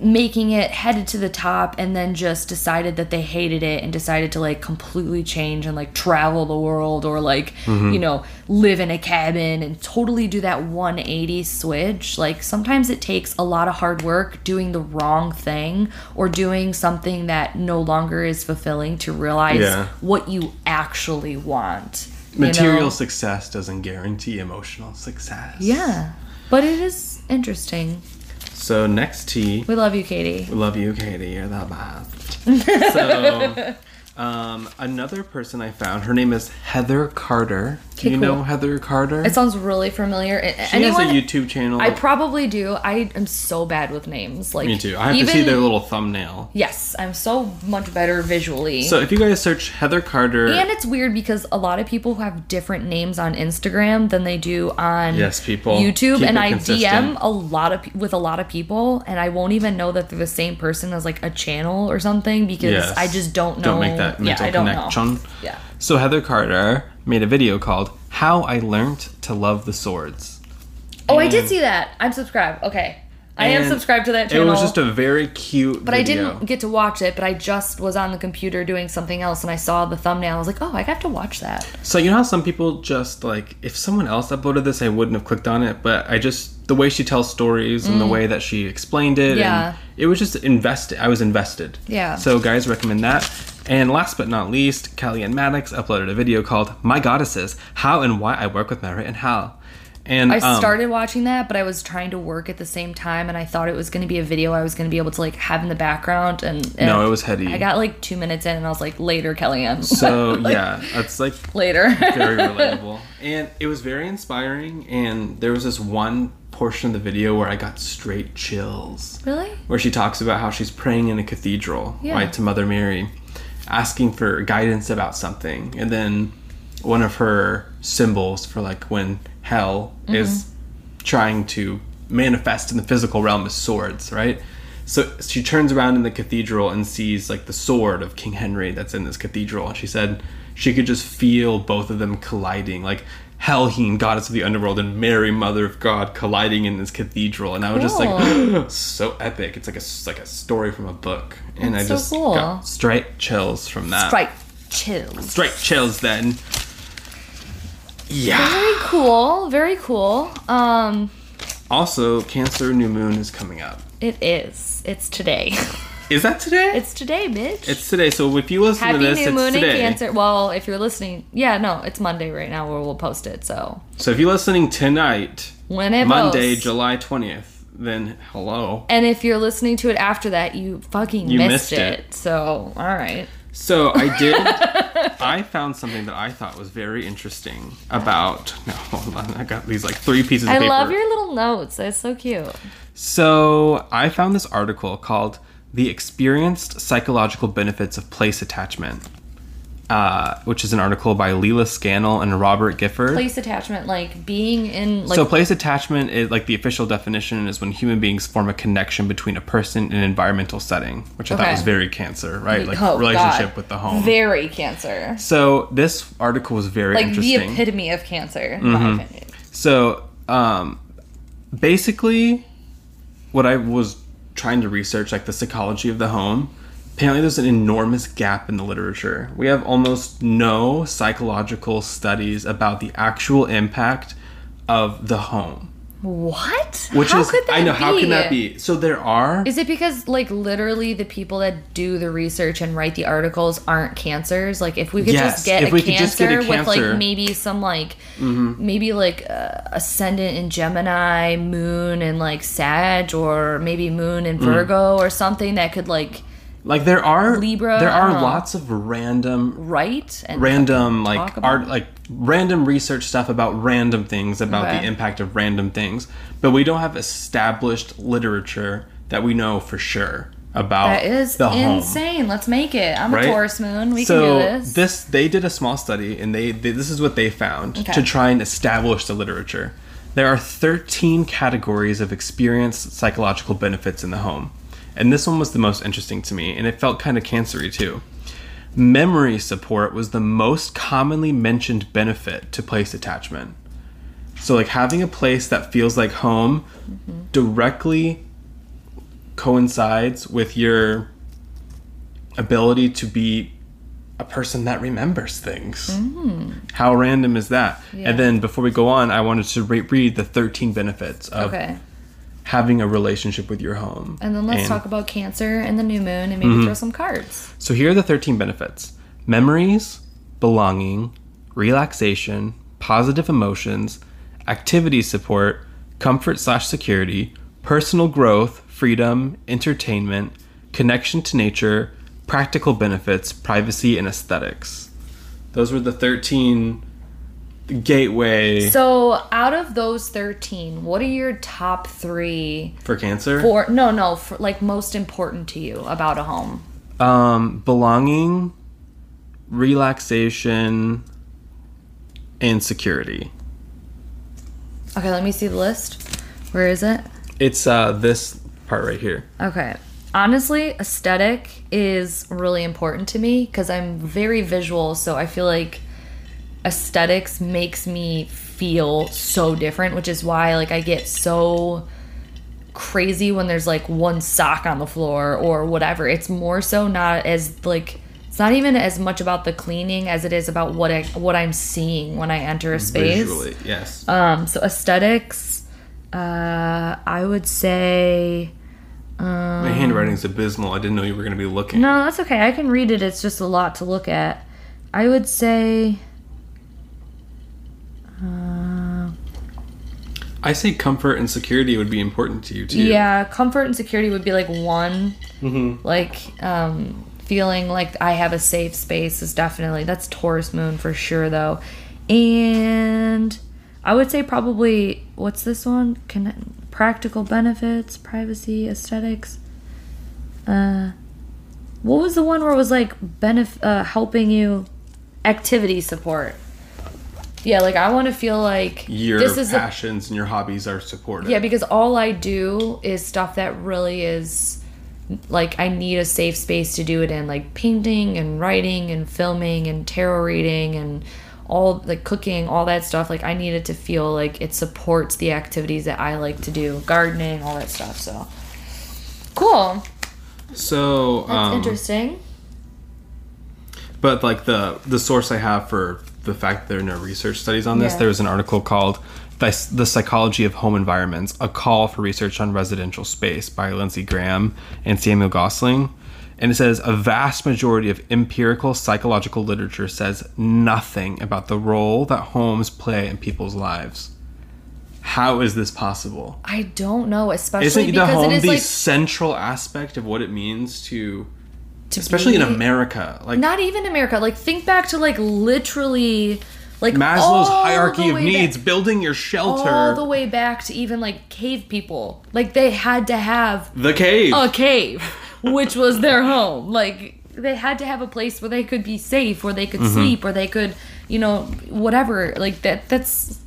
making it headed to the top and then just decided that they hated it and decided to like completely change and like travel the world or like Mm-hmm. you know live in a cabin and totally do that 180 switch like sometimes it takes a lot of hard work doing the wrong thing or doing something that no longer is fulfilling to realize Yeah. what you actually want you Material know? success doesn't guarantee emotional success. yeah but it is interesting So next T, we love you katie we love you, Katie. You're the best. [laughs] so, um, another person I found, her name is Heather Carter. Do Okay, you cool. know Heather Carter? It sounds really familiar. She Anyone, has a YouTube channel. I probably do. I am so bad with names. Like Me too. I have even, to see their little thumbnail. Yes, I'm so much better visually. So if you guys search Heather Carter, and it's weird because a lot of people have different names on Instagram than they do on Yes, people. YouTube, and I consistent. DM a lot of with a lot of people, and I won't even know that they're the same person as like a channel or something because Yes. I just don't know. Don't make that yeah, mental I don't connection. know. Yeah. So Heather Carter made a video called "How I Learned to Love the Swords." Oh, I did see that. I'm subscribed. Okay, I am subscribed to that channel. It was just a very cute. But I didn't get to watch it, but I just was on the computer doing something else and I saw the thumbnail. I was like, oh, I have to watch that. So you know how some people just like if someone else uploaded this, I wouldn't have clicked on it, but I just the way she tells stories and the way that she explained it, Mm. Yeah. and it was just invested. I was invested. Yeah. So guys, recommend that. And last but not least, Kelly-Ann Maddox uploaded a video called "My Goddesses: How and Why I Work with Mary and Hel." And I um, started watching that, but I was trying to work at the same time and I thought it was going to be a video I was going to be able to like have in the background. And, and No, it was heady. I got like two minutes in and I was like, later, Kelly-Ann. So [laughs] yeah, that's like later. very [laughs] relatable. And it was very inspiring. And there was this one portion of the video where I got straight chills. really? Where she talks about how she's praying in a cathedral, Yeah. right, to Mother Mary, asking for guidance about something. And then one of her symbols for like when Hel mm-hmm. is trying to manifest in the physical realm is swords, right? So she turns around in the cathedral and sees like the sword of King Henry that's in this cathedral. And she said she could just feel both of them colliding, like Helheen, goddess of the underworld, and Mary, mother of God, colliding in this cathedral. And I was just like, [gasps] so epic. It's like a it's like a story from a book, and That's I so just cool. got straight chills from that. Right. Chills. Straight chills. Then, yeah. Very cool. Very cool. Um, Also, Cancer New Moon is coming up. it is. It's today. [laughs] Is that today? it's today, bitch. It's today. So if you listen Happy to this, New it's Moon. Cancer. Well, if you're listening, yeah, no, it's Monday right now where we'll post it. So So if you're listening tonight, when it Monday, posts. July 20th, then hello. And if you're listening to it after that, you fucking You missed, missed it. it. So, all right. So I did. [laughs] I found something that I thought was very interesting about. No, hold on. I got these like three pieces of I paper. I love your little notes. That's so cute. So I found this article called "The Experienced Psychological Benefits of Place Attachment," uh, which is an article by Leila Scannell and Robert Gifford. Place attachment, like being in, like, so place attachment is like the official definition is when human beings form a connection between a person and an environmental setting, which I thought was very cancer, right? Like oh, relationship God. with the home. Very cancer. so this article was very Like the interesting. Mm-hmm. epitome of cancer, in my opinion. So, um, basically, what I was trying to research, like the psychology of the home, apparently there's an enormous gap in the literature. We have almost no psychological studies about the actual impact of the home. What? Which how is, could that I know, how be? can that be? So there are. Is it because like literally the people that do the research and write the articles aren't cancers? Like if we could Yes, just get if a we cancer could just get a with like. Mm-hmm. maybe some like maybe like uh, ascendant in Gemini, moon and like Sag, or maybe moon Mm. in Virgo or something that could like like there are Libra, there are lots of random right and random like art like random research stuff about random things about Okay. the impact of random things but we don't have established literature that we know for sure about that is the home insane. Let's make it. I'm right? a Taurus moon. We so can do this. they did a small study and they, they this is what they found Okay. to try and establish the literature there are 13 categories of experienced psychological benefits in the home and this one was the most interesting to me and it felt kind of cancery too memory support was the most commonly mentioned benefit to place attachment so like having a place that feels like home directly coincides with your ability to be a person that remembers things. How random is that? Mm. Yeah. And then before we go on, I wanted to re- read the 13 benefits of Okay. Having a relationship with your home. And then let's And- talk about Cancer and the new moon and maybe Mm-hmm. throw some cards. So here are the 13 benefits memories, belonging, relaxation, positive emotions, activity support, comfort slash security, personal growth, freedom, entertainment, connection to nature, practical benefits, privacy, and aesthetics. Those were the 13 gateway So, out of those 13, what are your top three for cancer. for no, no, for, like most important to you about a home? Um, belonging, relaxation, and security. Okay, let me see the list. Where is it? It's uh this part right here. Okay. Honestly, aesthetic is really important to me because I'm very visual, so I feel like aesthetics makes me feel so different, which is why like I get so crazy when there's like one sock on the floor or whatever. It's more so not as like it's not even as much about the cleaning as it is about what I what I'm seeing when I enter a space. Visually, yes. Um, so aesthetics, uh, I would say My handwriting's abysmal. I didn't know you were going to be looking. no, that's okay. I can read it. It's just a lot to look at. I would say, uh, I say comfort and security would be important to you too. yeah, comfort and security would be like one. Mm-hmm. Like, um, feeling like I have a safe space is definitely that's Taurus moon for sure, though. And I would say probably what's this one? Can practical benefits, privacy, aesthetics. Uh, what was the one where it was like benef- uh, helping you activity support? Yeah, like I want to feel like Your this is passions and your hobbies are supported. yeah, because all I do is stuff that really is like I need a safe space to do it in, like painting and writing and filming and tarot reading and all like cooking, all that stuff. Like I need it to feel like it supports the activities that I like to do, gardening, all that stuff. So cool. So, That's um, interesting. but like the the source I have for the fact that there are no research studies on this, Yeah. there was an article called "The the Psychology of Home Environments: A Call for Research on Residential Space" by Lindsay Graham and Samuel Gosling. And it says a vast majority of empirical psychological literature says nothing about the role that homes play in people's lives. How is this possible? I don't know, especially Isn't the because home it is the like central aspect of what it means to, to especially in America? Like Not even America. Like think back to like literally like Maslow's hierarchy of way back- needs, building your shelter, all the way back to even like cave people. Like they had to have the cave. a cave, which was their home. Like they had to have a place where they could be safe, where they could Mm-hmm. sleep, where they could, you know, whatever. Like that. That's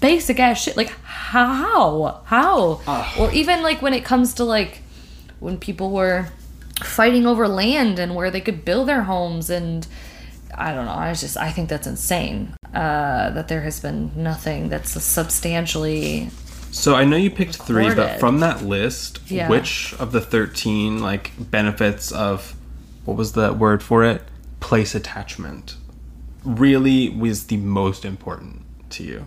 basic ass shit. Like how, how, or even like when it comes to like when people were fighting over land and where they could build their homes and. I don't know. I just I think that's insane. Uh, that there has been nothing that's substantially So I know you picked three, but from that list, Yeah. which of the thirteen like benefits of what was the word for it? Place attachment really was the most important to you.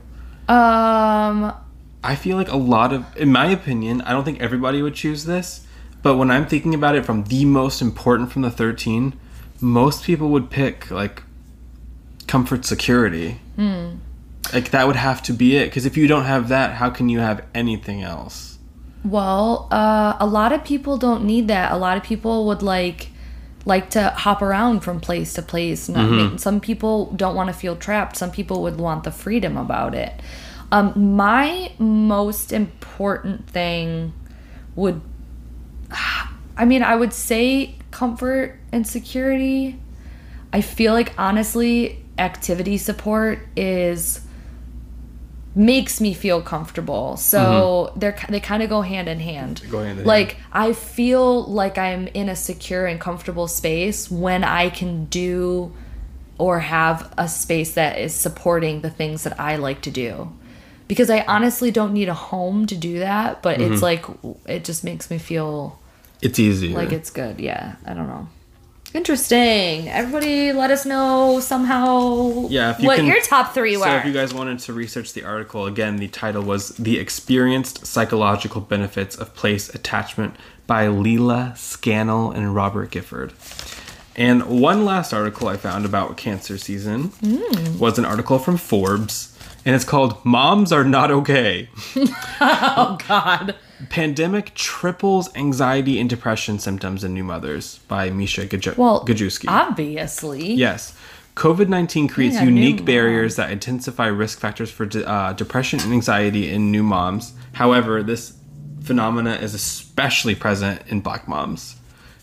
um I feel like a lot of, in my opinion, I don't think everybody would choose this, but when I'm thinking about it from the most important from the 13, most people would pick like comfort security. Like that would have to be it. Because if you don't have that, how can you have anything else? Well, uh, a lot of people don't need that. A lot of people would like like to hop around from place to place. Not, Some people don't want to feel trapped. Some people would want the freedom about it. Um, my most important thing would, I mean, I would say comfort and security. I feel like honestly, activity support is makes me feel comfortable. So mm-hmm. they're they kind of go hand in hand. Go hand in like I feel like I'm in a secure and comfortable space when I can do or have a space that is supporting the things that I like to do. Because I honestly don't need a home to do that, but it's mm-hmm. like it just makes me feel It's easier. like it's good. Yeah, I don't know. Interesting. Everybody, let us know somehow. Yeah, you what can- your top three were. So, if you guys wanted to research the article, again, the title was The Experienced Psychological Benefits of Place Attachment by Leila Scannell and Robert Gifford. And one last article I found about cancer season Hmm. was an article from Forbes, and it's called Moms Are Not Okay. [laughs] oh God. Pandemic Triples Anxiety and Depression Symptoms in New Mothers by Misha Gaj- Well, Gajewski. obviously. Yes. COVID 19 creates Yeah, unique barriers that intensify risk factors for de- uh, depression and anxiety in new moms. However, this phenomena is especially present in black moms.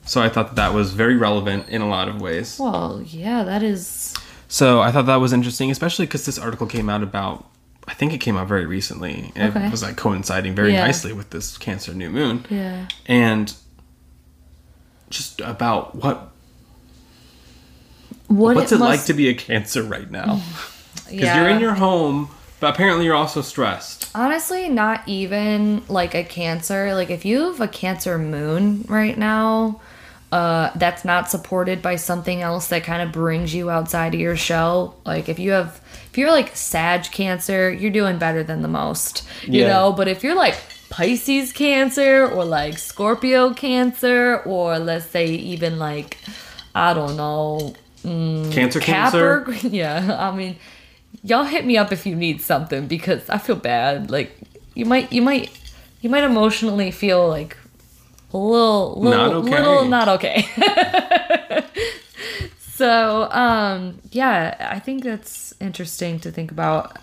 So I thought that, that was very relevant in a lot of ways. Well, yeah, that is. So I thought that was interesting, especially because this article came out about, I think it came out very recently. And Okay. It was like coinciding very Yeah. nicely with this Cancer New Moon. Yeah. And just about what What what's it, like must- to be a cancer right now? [laughs] [laughs] Because Yeah. you're in your home, but apparently you're also stressed. Honestly, not even like a cancer. Like if you have a cancer moon right now, uh, that's not supported by something else that kind of brings you outside of your shell. Like if you have, if you're like Sag cancer, you're doing better than the most, you Yeah. know. But if you're like Pisces cancer or like Scorpio cancer or let's say even like, I don't know, Cancer, cancer. Capper, [laughs] yeah. I mean, y'all hit me up if you need something because I feel bad. Like you might, you might, you might emotionally feel like little, little, Not okay. little not okay. [laughs] so, um, yeah, I think that's interesting to think about.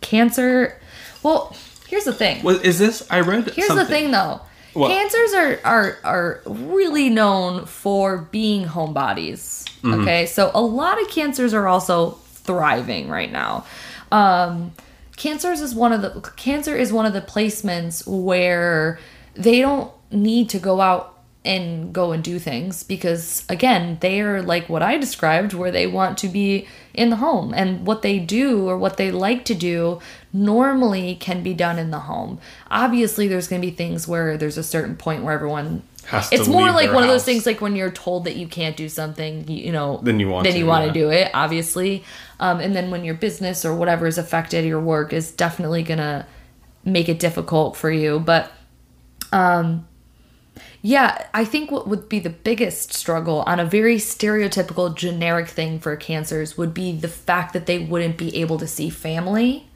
Cancer. Well, here's the thing. Is this? I read. Here's something. the thing, though. What? Cancers are, are are really known for being homebodies. Mm-hmm. Okay, so a lot of cancers are also thriving right now. Um, cancers is one of the cancer is one of the placements where they don't need to go out and go and do things because again they are like what i described where they want to be in the home. And what they do or what they like to do normally can be done in the home. Obviously there's going to be things where there's a certain point where everyone Has to it's more like one of those things like when you're told that you can't do something you, you know Then you want then to, you want yeah. to do it obviously. Um, and then when your business or whatever is affected your work is definitely gonna make it difficult for you. But um yeah i think what would be the biggest struggle on a very stereotypical generic thing for cancers would be the fact that they wouldn't be able to see family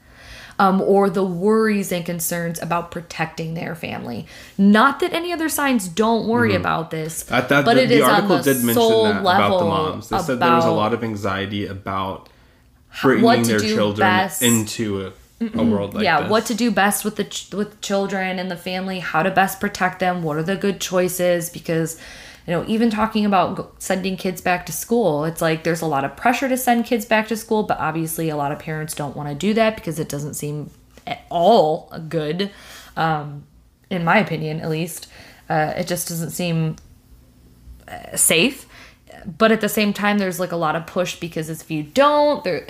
um, or the worries and concerns about protecting their family. Not that any other signs don't worry about this, Mm-hmm. That, that, but the, it is on the did mention soul that about the moms. They said there was a lot of anxiety about bringing their children best. into a, world like yeah this. what to do best with the ch- with children and the family how to best protect them what are the good choices because you know even talking about sending kids back to school it's like there's a lot of pressure to send kids back to school but obviously a lot of parents don't want to do that because it doesn't seem at all good um, in my opinion at least. Uh, it just doesn't seem uh, safe but at the same time there's like a lot of push because if you don't there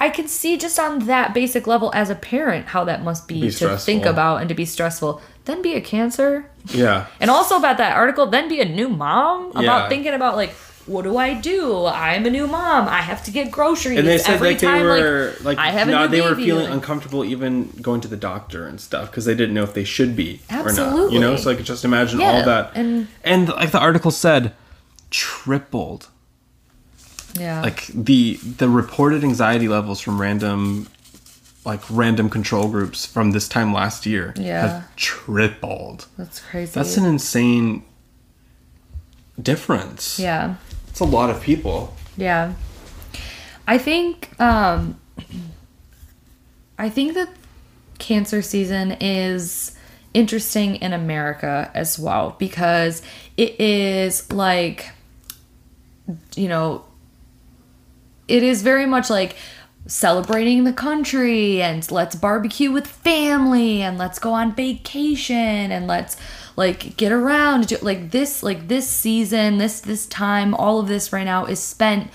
i can see just on that basic level as a parent how that must be, Be to stressful. think about and to be stressful then be a cancer yeah. and also about that article then be a new mom about Yeah. thinking about like what do i do i'm a new mom i have to get groceries And they said every like they were like, like, i have a no, they were feeling like- uncomfortable even going to the doctor and stuff because they didn't know if they should be or not. You know, so I like just imagine Yeah, all that and- and like the article said, tripled yeah like the the reported anxiety levels from random like random control groups from this time last year Yeah. have tripled. that's crazy That's an insane difference. yeah It's a lot of people. Yeah. I think um I think that cancer season is interesting in America as well because it is like you know it is very much like celebrating the country and let's barbecue with family and let's go on vacation and let's like get around like this like this season this this time all of this right now is spent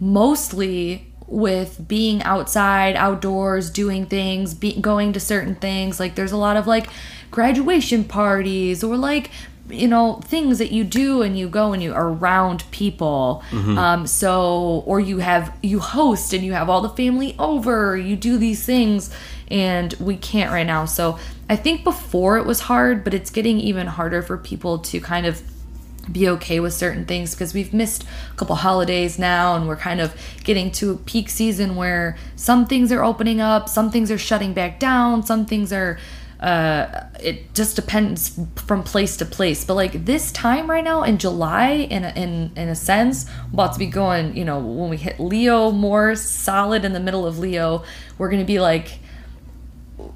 mostly with being outside, outdoors, doing things, be, going to certain things. Like there's a lot of like graduation parties or like you know things that you do and you go and you are around people. Um so or you have you host and you have all the family over you do these things and we can't right now. So i think before it was hard but it's getting even harder for people to kind of be okay with certain things because we've missed a couple holidays now and we're kind of getting to a peak season where some things are opening up some things are shutting back down some things are uh it just depends from place to place. But like this time right now in july in a, in in a sense about to be going you know when we hit leo more solid in the middle of leo we're gonna be like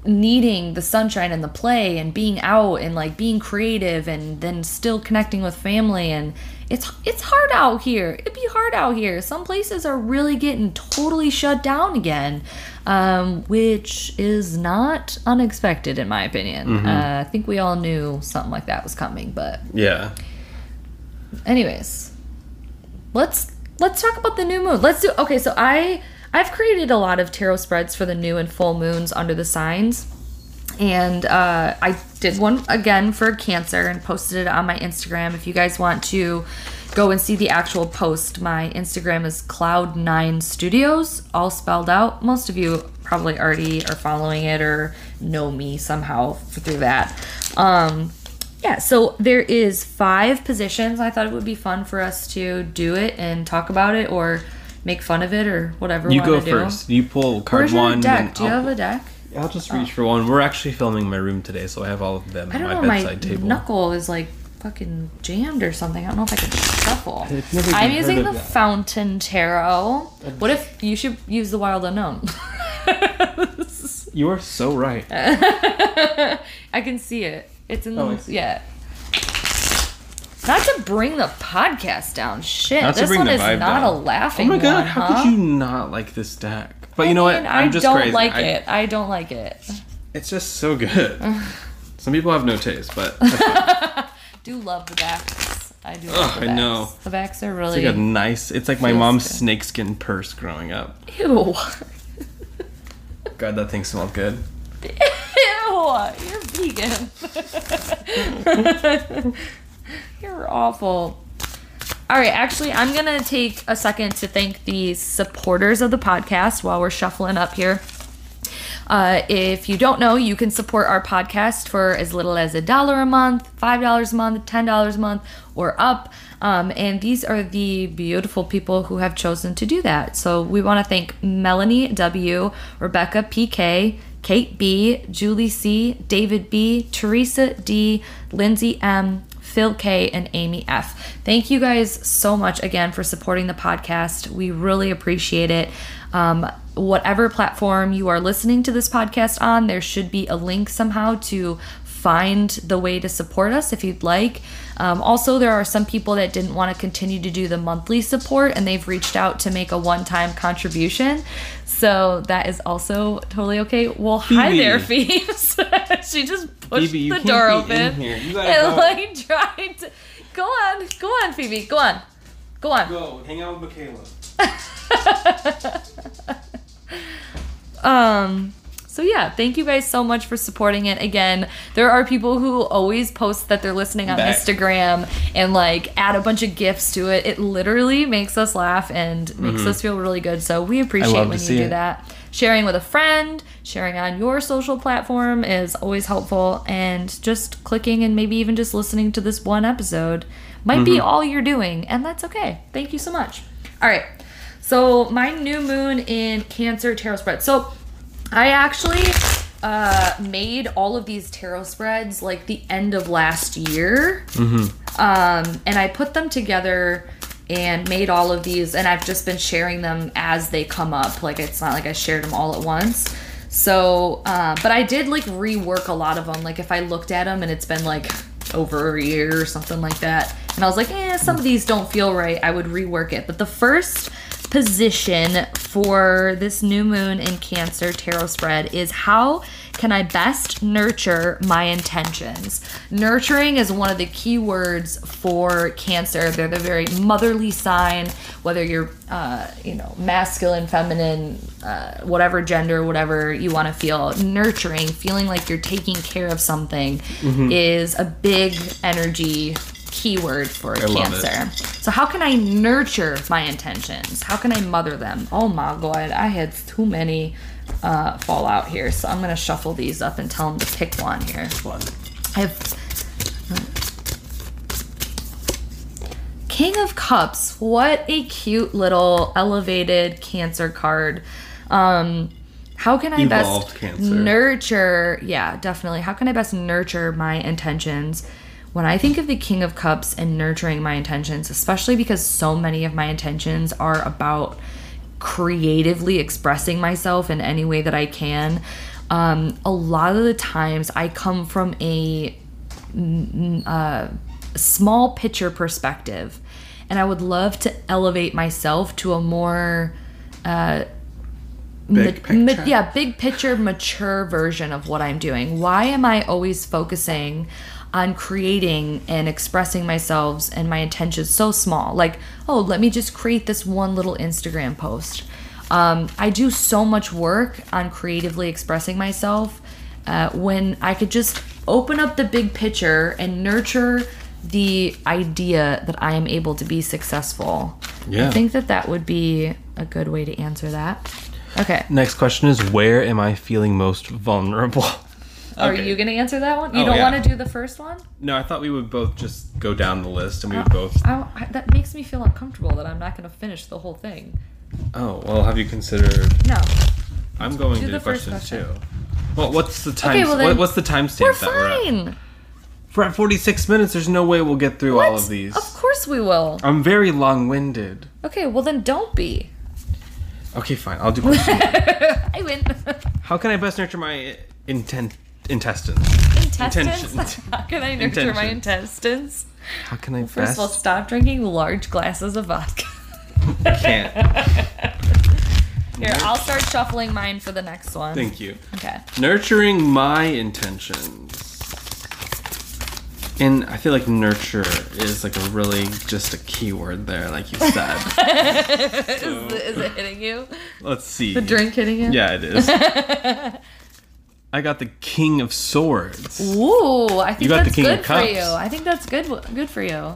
needing the sunshine and the play and being out and like being creative and then still connecting with family. And it's it's hard out here. It'd be hard out here. Some places are really getting totally shut down again um, which is not unexpected in my opinion. Uh, i think we all knew something like that was coming but Yeah. anyways let's let's talk about the new moon. Let's do okay so i i've created a lot of tarot spreads for the new and full moons under the signs and uh, i did one again for cancer and posted it on my instagram if you guys want to go and see the actual post my instagram is cloud9 studios all spelled out most of you probably already are following it or know me somehow through that um, yeah, so there is five positions. I thought it would be fun for us to do it and talk about it or make fun of it or whatever You go to do. first. You pull card Where's one. your deck? Do you I'll, have a deck? I'll just reach oh. for one. We're actually filming my room today, so I have all of them I don't my know. My bedside table. knuckle is like fucking jammed or something. I don't know if I can shuffle. I've never I'm using the that. Fountain Tarot. What if you should use the Wild Unknown? You are so right. [laughs] I can see it. It's in oh, the Oh, yeah. Not to bring the podcast down. Shit, Not to this bring one the is vibe not down. a laughing Oh my god, one, how huh? could you not like this deck? But you know I what? I'm I just don't crazy. like I- it. I don't like it. It's just so good. [laughs] Some people have no taste, but [laughs] Do love the backs. I do. Ugh, Love the I know. The backs are it's really like a nice. It's like my mom's good. snakeskin purse growing up. ew. [laughs] God, that thing smelled good. Ew. You're vegan. You're awful. All right, actually, I'm going to take a second to thank the supporters of the podcast while we're shuffling up here. Uh, if you don't know, you can support our podcast for as little as a dollar a month, five dollars a month, ten dollars a month, or up. Um, and these are the beautiful people who have chosen to do that. So we want to thank Melanie W, Rebecca PK, Kate B, Julie C, David B, Teresa D, Lindsay M, Phil K, and Amy F. Thank you guys so much again for supporting the podcast. We really appreciate it. Um, whatever platform you are listening to this podcast on, there should be a link somehow to find the way to support us if you'd like. Um, also, there are some people that didn't want to continue to do the monthly support and they've reached out to make a one time contribution. So that is also totally okay. Well, hi there, Phoebes. she just pushed Phoebe, the door open here. You gotta [laughs] and go. like tried to go on, go on, Phoebe, go on, go on. Go hang out with Michaela. [laughs] Um so yeah, thank you guys so much for supporting it. Again, there are people who always post that they're listening on Back. Instagram and like add a bunch of gifts to it. It literally makes us laugh and makes us feel really good. So we appreciate Mm-hmm. when you do it. that. Sharing with a friend, sharing on your social platform is always helpful and just clicking and maybe even just listening to this one episode might be Mm-hmm. all you're doing and that's okay. Thank you so much. All right. So my new moon in Cancer tarot spread. So I actually uh, made all of these tarot spreads like the end of last year, um, and I put them together and made all of these, and I've just been sharing them as they come up. Like it's not like I shared them all at once. So, uh, but I did like rework a lot of them. Like if I looked at them and it's been like over a year or something like that, and I was like, eh, some of these don't feel right. I would rework it. But the first position for this new moon in Cancer tarot spread is how can I best nurture my intentions? Nurturing is one of the key words for Cancer. They're the very motherly sign, whether you're, uh, you know, masculine, feminine, uh, whatever gender, whatever you want to feel. Nurturing, feeling like you're taking care of something, is a big energy keyword for it. Cancer. So how can I nurture my intentions? How can I mother them? Oh my god, I had too many uh, fall out here, so I'm gonna shuffle these up and tell them to pick one here. One. I have King of Cups. What a cute little elevated Cancer card. Um, how can I Evolved best Cancer. nurture? Yeah, definitely. How can I best nurture my intentions? When I think of the King of Cups and nurturing my intentions, especially because so many of my intentions are about creatively expressing myself in any way that I can, um, a lot of the times I come from a small picture perspective. And i would love to elevate myself to a more Big ma- ma- yeah big picture mature version of what i'm doing. Why am i always focusing on creating and expressing myself and my intentions so small. Like oh let me just create this one little instagram post. Um, i do so much work on creatively expressing myself uh, when i could just open up the big picture and nurture the idea that i am able to be successful. Yeah. i think that that would be a good way to answer that. Okay. Next question is where am I feeling most vulnerable? [laughs] Are Okay. you gonna answer that one? You Oh, don't yeah. want to do the first one? No, I thought we would both just go down the list and we would oh, both. I, I, that makes me feel uncomfortable that I'm not gonna finish the whole thing. Oh, well, have you considered? No, I'm going Do to the question question. too. Well, what's the time? Okay, well then- what, what's the timestamp we're that we're at? fine. We're at 46 minutes. There's no way we'll get through all of these. Of course we will. I'm very long-winded. Okay, well then don't be. Okay, fine. I'll do question. [laughs] I win. How can I best nurture my intent intestines? intestines. Intentions. [laughs] How can I nurture my intestines? How can I First best? of all, stop drinking large glasses of vodka. can't. [laughs] Here, I'll start shuffling mine for the next one. Thank you. Okay. Nurturing my intentions. And I feel like nurture is like a really just a keyword there, like you said. [laughs] Is, it- is it hitting you? Let's see. The drink hitting you? Yeah, it is. I got the King of Swords. Ooh, I think You got the that's good for you. I think that's good. Good for you.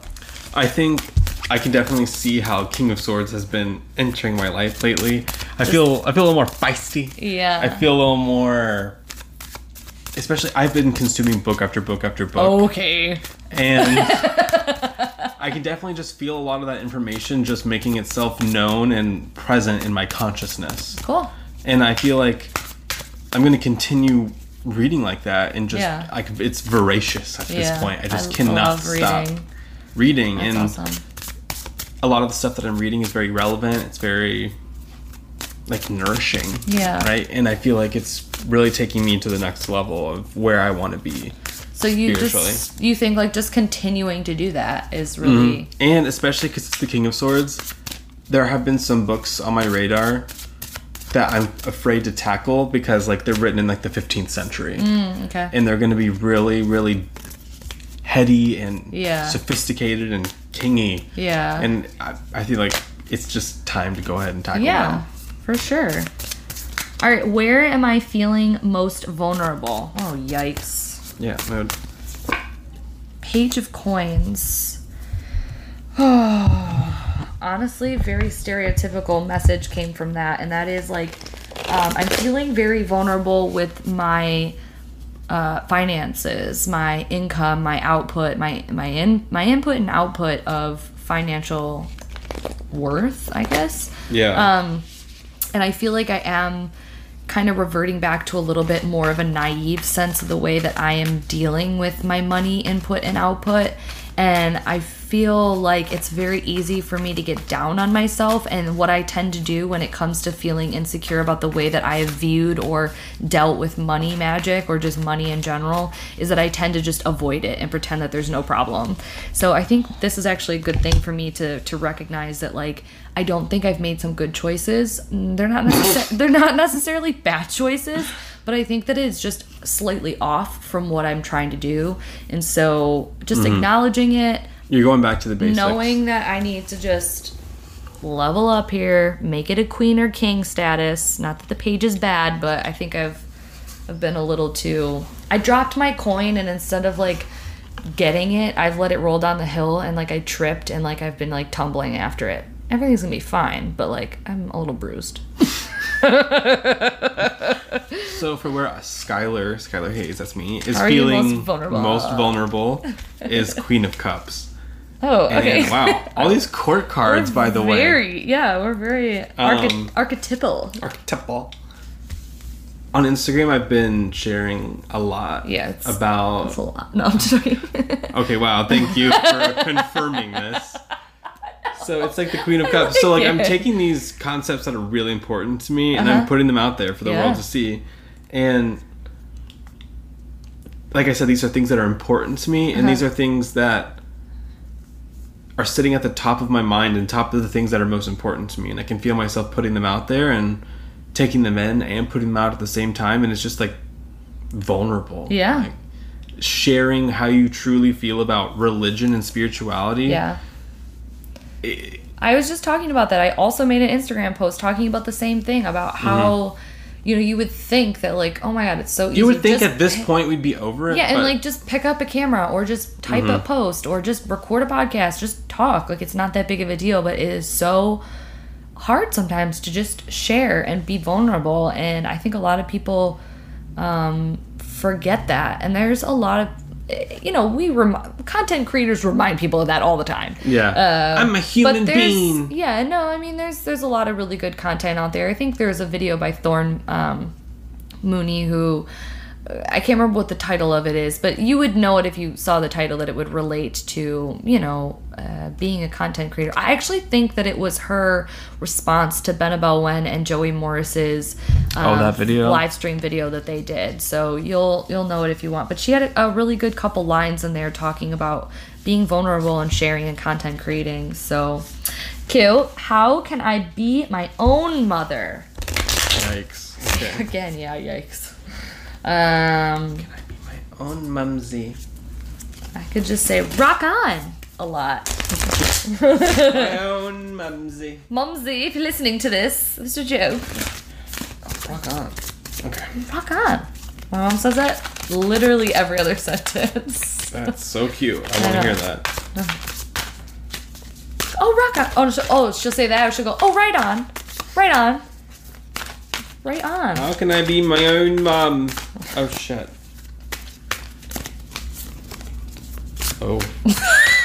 I think I can definitely see how King of Swords has been entering my life lately. I feel I feel a little more feisty. Yeah. I feel a little more especially I've been consuming book after book after book Okay. and [laughs] I can definitely just feel a lot of that information just making itself known and present in my consciousness. Cool. And I feel like I'm going to continue reading like that and just Yeah. I it's voracious at Yeah. this point. I just I cannot love stop reading. reading and awesome. a lot of the stuff that I'm reading is very relevant. It's very like nourishing. Yeah. Right? And I feel like it's really taking me to the next level of where I want to be. So you spiritually. just you think like just continuing to do that is really mm-hmm. And especially because it's the King of Swords, there have been some books on my radar that I'm afraid to tackle because like they're written in like the 15th century. Mm, okay. And they're going to be really, really heady and Yeah. sophisticated and kingy. Yeah. And I, I feel like it's just time to go ahead and tackle yeah, them. for sure. All right, where am I feeling most vulnerable? Oh yikes! Yeah, mood. Page of coins. [sighs] Honestly, very stereotypical message came from that, and that is like, um, I'm feeling very vulnerable with my uh, finances, my income, my output, my my in my input and output of financial worth, I guess. Yeah. Um, and I feel like I am kind of reverting back to a little bit more of a naive sense of the way that I am dealing with my money input and output. And I feel like it's very easy for me to get down on myself. And what I tend to do when it comes to feeling insecure about the way that I have viewed or dealt with money magic or just money in general is that I tend to just avoid it and pretend that there's no problem. So I think this is actually a good thing for me to to recognize that like I don't think I've made some good choices. Mm, They're not [laughs] they're not necessarily bad choices, but I think that it's just slightly off from what I'm trying to do. And so just mm-hmm. acknowledging it, You're going back to the basics. knowing that I need to just level up here, make it a queen or king status. Not that the page is bad, but I think I've I've been a little too I dropped my coin and instead of like getting it, I've let it roll down the hill and like I tripped and like I've been like tumbling after it. Everything's gonna be fine, but like I'm a little bruised. [laughs] [laughs] So for where Skylar, Skylar Hayes, that's me, is are feeling most vulnerable? most vulnerable is Queen of Cups. Oh, And okay. wow, all these court [laughs] cards, by the way, very, yeah, we're very Um, archetypal. archetypal. On Instagram, I've been sharing a lot. Yeah, it's- about. That's a lot. No, I'm just [laughs] joking. Okay, wow. Thank you for confirming this. So it's like the Queen of Cups. So like I'm [laughs] taking these concepts that are really important to me and Uh-huh. I'm putting them out there for the Yeah. world to see. And like I said, these are things that are important to me, and Uh-huh. these are things that are sitting at the top of my mind and top of the things that are most important to me. And I can feel myself putting them out there and taking them in and putting them out at the same time. And it's just like vulnerable. Yeah. Like, sharing how you truly feel about religion and spirituality. yeah. It- I was just talking about that. I also made an Instagram post talking about the same thing about how, you know, you would think that like, oh my god, it's so easy. Mm-hmm. you would think just at this point we'd be over it. yeah, and like just pick up a camera or just type Mm-hmm. a post or just record a podcast, just talk. Like it's not that big of a deal, but it is so hard sometimes to just share and be vulnerable. And I think a lot of people um, forget that. And there's a lot of, you know, we rem- content creators remind people of that all the time. yeah, Uh, I'm a human being. Yeah, no, I mean, there's there's a lot of really good content out there. I think there's a video by Thorn um, Mooney who I can't remember what the title of it is, but you would know it if you saw the title that it would relate to you know uh, being a content creator. I actually think that it was her response to Benebell Wen and Joey Morris's um, Oh, that video? live stream video that they did. So you'll you'll know it if you want. But she had a, a really good couple lines in there talking about being vulnerable and sharing and content creating. So cute. How can I be my own mother? Yikes. Okay. [laughs] Again, yeah, yikes. Um, Can I be My own mumsy. I could just say rock on a lot. My own mumsy. Mumsy, if you're listening to this, it's a joke. Rock on. Okay. Rock on. My mom says that literally every other [laughs] sentence. That's so cute. I want to hear that. Oh, rock on. Oh, she'll, oh, she'll say that. Or she'll go, oh, right on. Right on. Right on. How can I be my own mom? Oh shit. Oh. [laughs]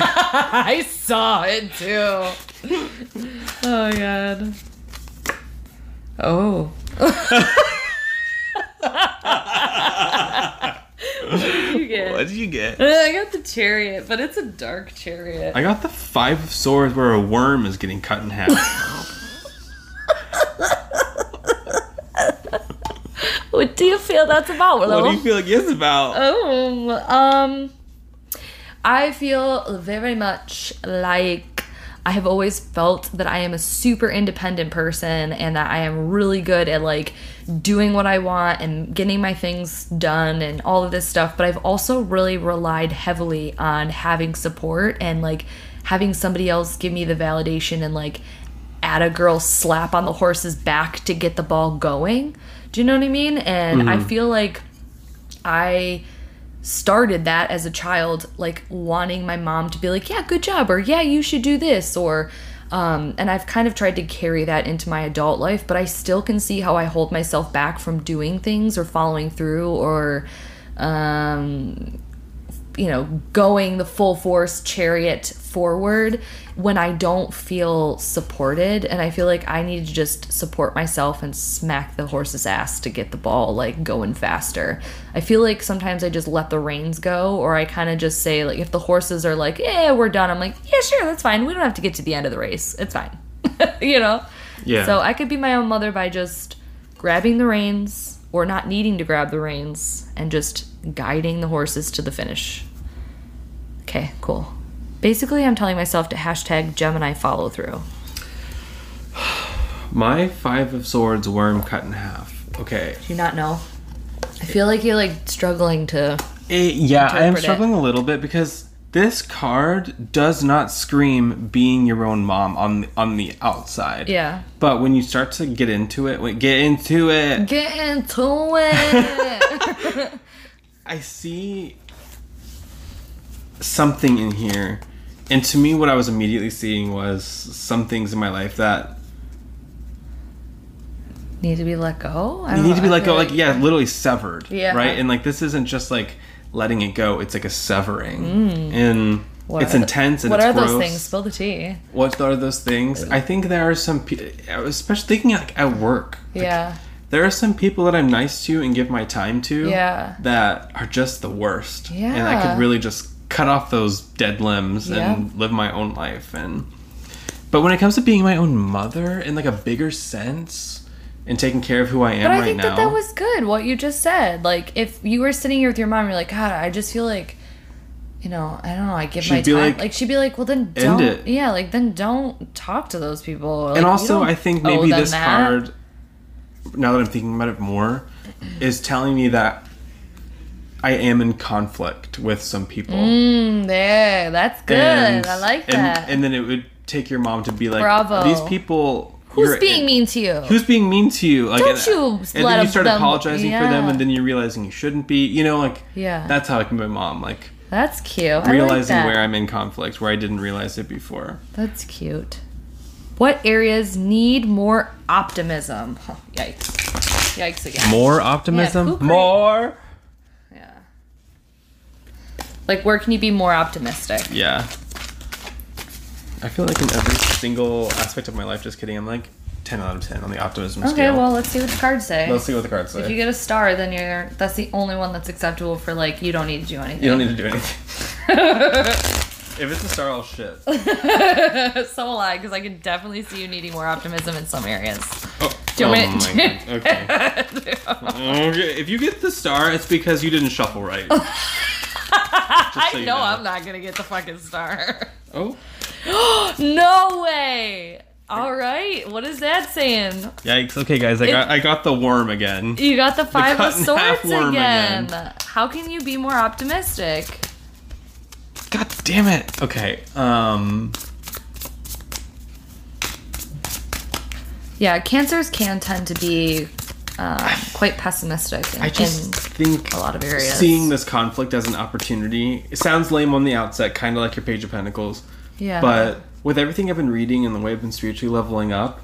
I saw it too. oh, God. Oh. what did you get? What did you get? Uh, I got the chariot, but it's a dark chariot. I got the five of swords where a worm is getting cut in half. [laughs] What do you feel that's about, Willow? what do you feel like it's about? Oh, um, I feel very much like I have always felt that I am a super independent person and that I am really good at like doing what I want and getting my things done and all of this stuff. But I've also really relied heavily on having support and like having somebody else give me the validation and like a girl slap on the horse's back to get the ball going. Do you know what I mean? And I feel like I started that as a child, like wanting my mom to be like, yeah, good job, or yeah, you should do this, or, um, and I've kind of tried to carry that into my adult life, but I still can see how I hold myself back from doing things or following through or, um, you know, going the full force chariot forward when I don't feel supported and I feel like I need to just support myself and smack the horse's ass to get the ball like going faster. I feel like sometimes I just let the reins go or I kind of just say like if the horses are like, "Yeah, we're done." I'm like, "Yeah, sure, that's fine. We don't have to get to the end of the race. It's fine." [laughs] you know? Yeah. So I could be my own mother by just grabbing the reins or not needing to grab the reins and just guiding the horses to the finish. Okay, cool. Basically, I'm telling myself to hashtag Gemini follow through. [sighs] My five of swords worm cut in half. Okay. Do you not know? I feel like you're like struggling to. Eh, yeah, I am Interpret it. struggling a little bit because this card does not scream being your own mom on the, on the outside. Yeah. But when you start to get into it, wait, get into it, Get into it! [laughs] I see something in here. And to me, what I was immediately seeing was some things in my life that Need to be let go? I you need to be like, feel go, like, yeah, literally severed. Yeah. Right? And like, this isn't just like letting it go, it's like a severing. And Mm. What it's are the- intense and What it's are those things? Spill the tea. What are those things? I think there are some, pe- I was especially thinking like at work. Like, Yeah. There are some people that I'm nice to and give my time to. Yeah. That are just the worst. And I could really just cut off those dead limbs Yeah. and live my own life. And but when it comes to being my own mother in like a bigger sense and taking care of who I am But I right think now. that that was good, what you just said. Like, if you were sitting here with your mom, you're like, God, I just feel like, you know, I don't know, I give my time. like, Like, she'd be like, well, then "End don't. it." Yeah, like, then don't talk to those people. Like, and also, I think maybe this that. card, now that I'm thinking about it more, is telling me that I am in conflict with some people. Mm, there, that's good. And- I like that. And then it would take your mom to be like, Bravo. these people. Who's being mean to you? Who's being mean to you? Like, Don't and, you and then you start them- apologizing for them, and then you're realizing you shouldn't be. You know, like Yeah. that's how I can be mom. Like that's cute. I like realizing that. where I'm in conflict, where I didn't realize it before. That's cute. What areas need more optimism? Huh, yikes. Yikes again. More optimism. crea- more. Yeah. Like, where can you be more optimistic? Yeah. I feel like in every single aspect of my life, just kidding, I'm like 10 out of 10 on the optimism Okay, scale. Okay, well, let's see what the cards say. Let's see what the cards say. if you get a star, then you're that's the only one that's acceptable for like you don't need to do anything. You don't need to do anything. [laughs] if it's a star, I'll shit. [laughs] so will I, because I can definitely see you needing more optimism in some areas. Oh, Do you oh want me- my god. [laughs] Okay. okay. If you get the star, it's because you didn't shuffle right. [laughs] Just I so you know I'm not gonna get the fucking star. Oh, [gasps] no way. All right, what is that saying? yikes. Okay, guys, I got I got the worm again. You got the five cut of swords again. again. How can you be more optimistic? God damn it. Okay. Um. Yeah, cancers can tend to be um, quite pessimistic. In, I just in- think a lot of areas. seeing this conflict as an opportunity. It sounds lame on the outset, kind of like your Page of Pentacles. yeah, But with everything I've been reading and the way I've been spiritually leveling up,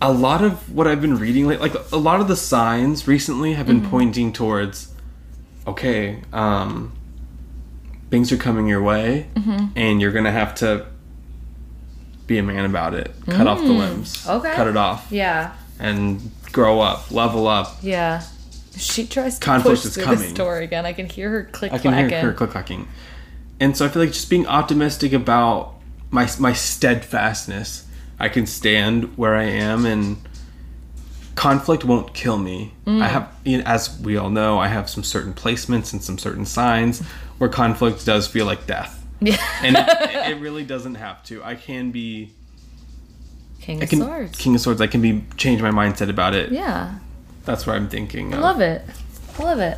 a lot of what I've been reading, like, like a lot of the signs recently have been Mm-hmm. pointing towards, okay, um, things are coming your way, Mm-hmm. and you're gonna have to be a man about it. Cut off the limbs. Mm. Okay. Cut it off yeah, and grow up, level up. yeah. She tries to Conflict push is coming. this door again. I can hear her click I can clacking. hear her click clacking. And so I feel like just being optimistic about my my steadfastness. I can stand where I am and conflict won't kill me. Mm. I have you know, as we all know, I have some certain placements and some certain signs where conflict does feel like death. Yeah. And it, [laughs] it really doesn't have to. I can be King of can Swords. King of Swords. I can be change my mindset about it. yeah, That's what I'm thinking. I Of. love it. I love it.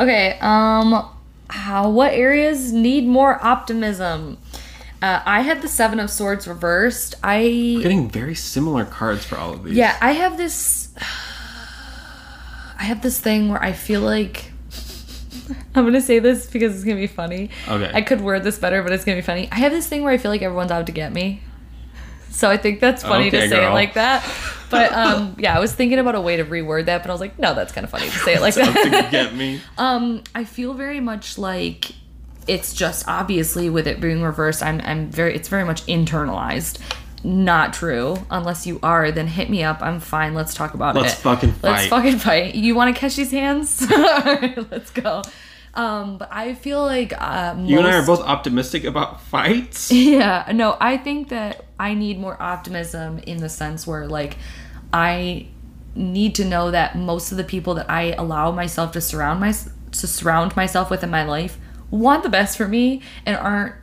Okay, um, how what areas need more optimism? Uh, I had the Seven of Swords reversed. I Getting very similar cards for all of these. Yeah, I have this. [sighs] I have this thing where I feel like. I'm gonna say this because it's gonna be funny. Okay. I could word this better, but it's gonna be funny. I have this thing where I feel like everyone's out to get me. So I think that's funny to Okay, say it like that. But [laughs] um, yeah, I was thinking about a way to reword that, but I was like, no, that's kind of funny to say it like to that. get me. [laughs] Um, I feel very much like it's just obviously with it being reversed, I'm I'm very it's very much internalized. Not true. Unless you are, then hit me up. I'm fine. Let's talk about Let's it. fucking fight. Let's fucking fight. You want to catch these hands? [laughs] Alright, let's go. Um, but I feel like uh, You and I are both optimistic about fights. [laughs] yeah, no, I think that I need more optimism in the sense where like I need to know that most of the people that I allow myself to surround my to surround myself with in my life want the best for me and aren't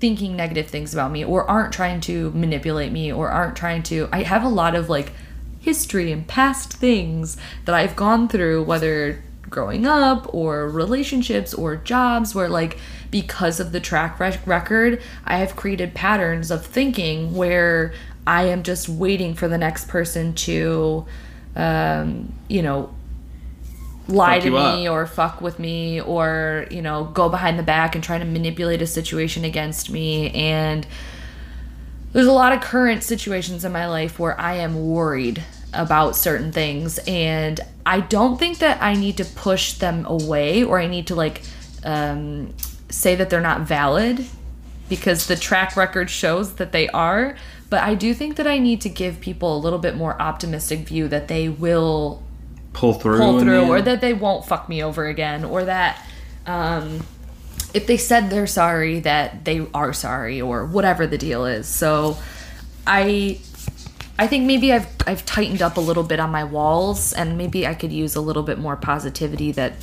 thinking negative things about me or aren't trying to manipulate me or aren't trying to I have a lot of like history and past things that I've gone through whether growing up or relationships or jobs where like because of the track rec- record I have created patterns of thinking where I am just waiting for the next person to um you know lie to me up. or fuck with me or you know go behind the back and try to manipulate a situation against me. And there's a lot of current situations in my life where I am worried about certain things. And I don't think that I need to push them away or I need to like um, say that they're not valid because the track record shows that they are. But I do think that I need to give people a little bit more optimistic view that they will Pull through. pull through or that they won't fuck me over again or that um, if they said they're sorry that they are sorry or whatever the deal is. So i i think maybe i've i've tightened up a little bit on my walls and maybe i could use a little bit more positivity that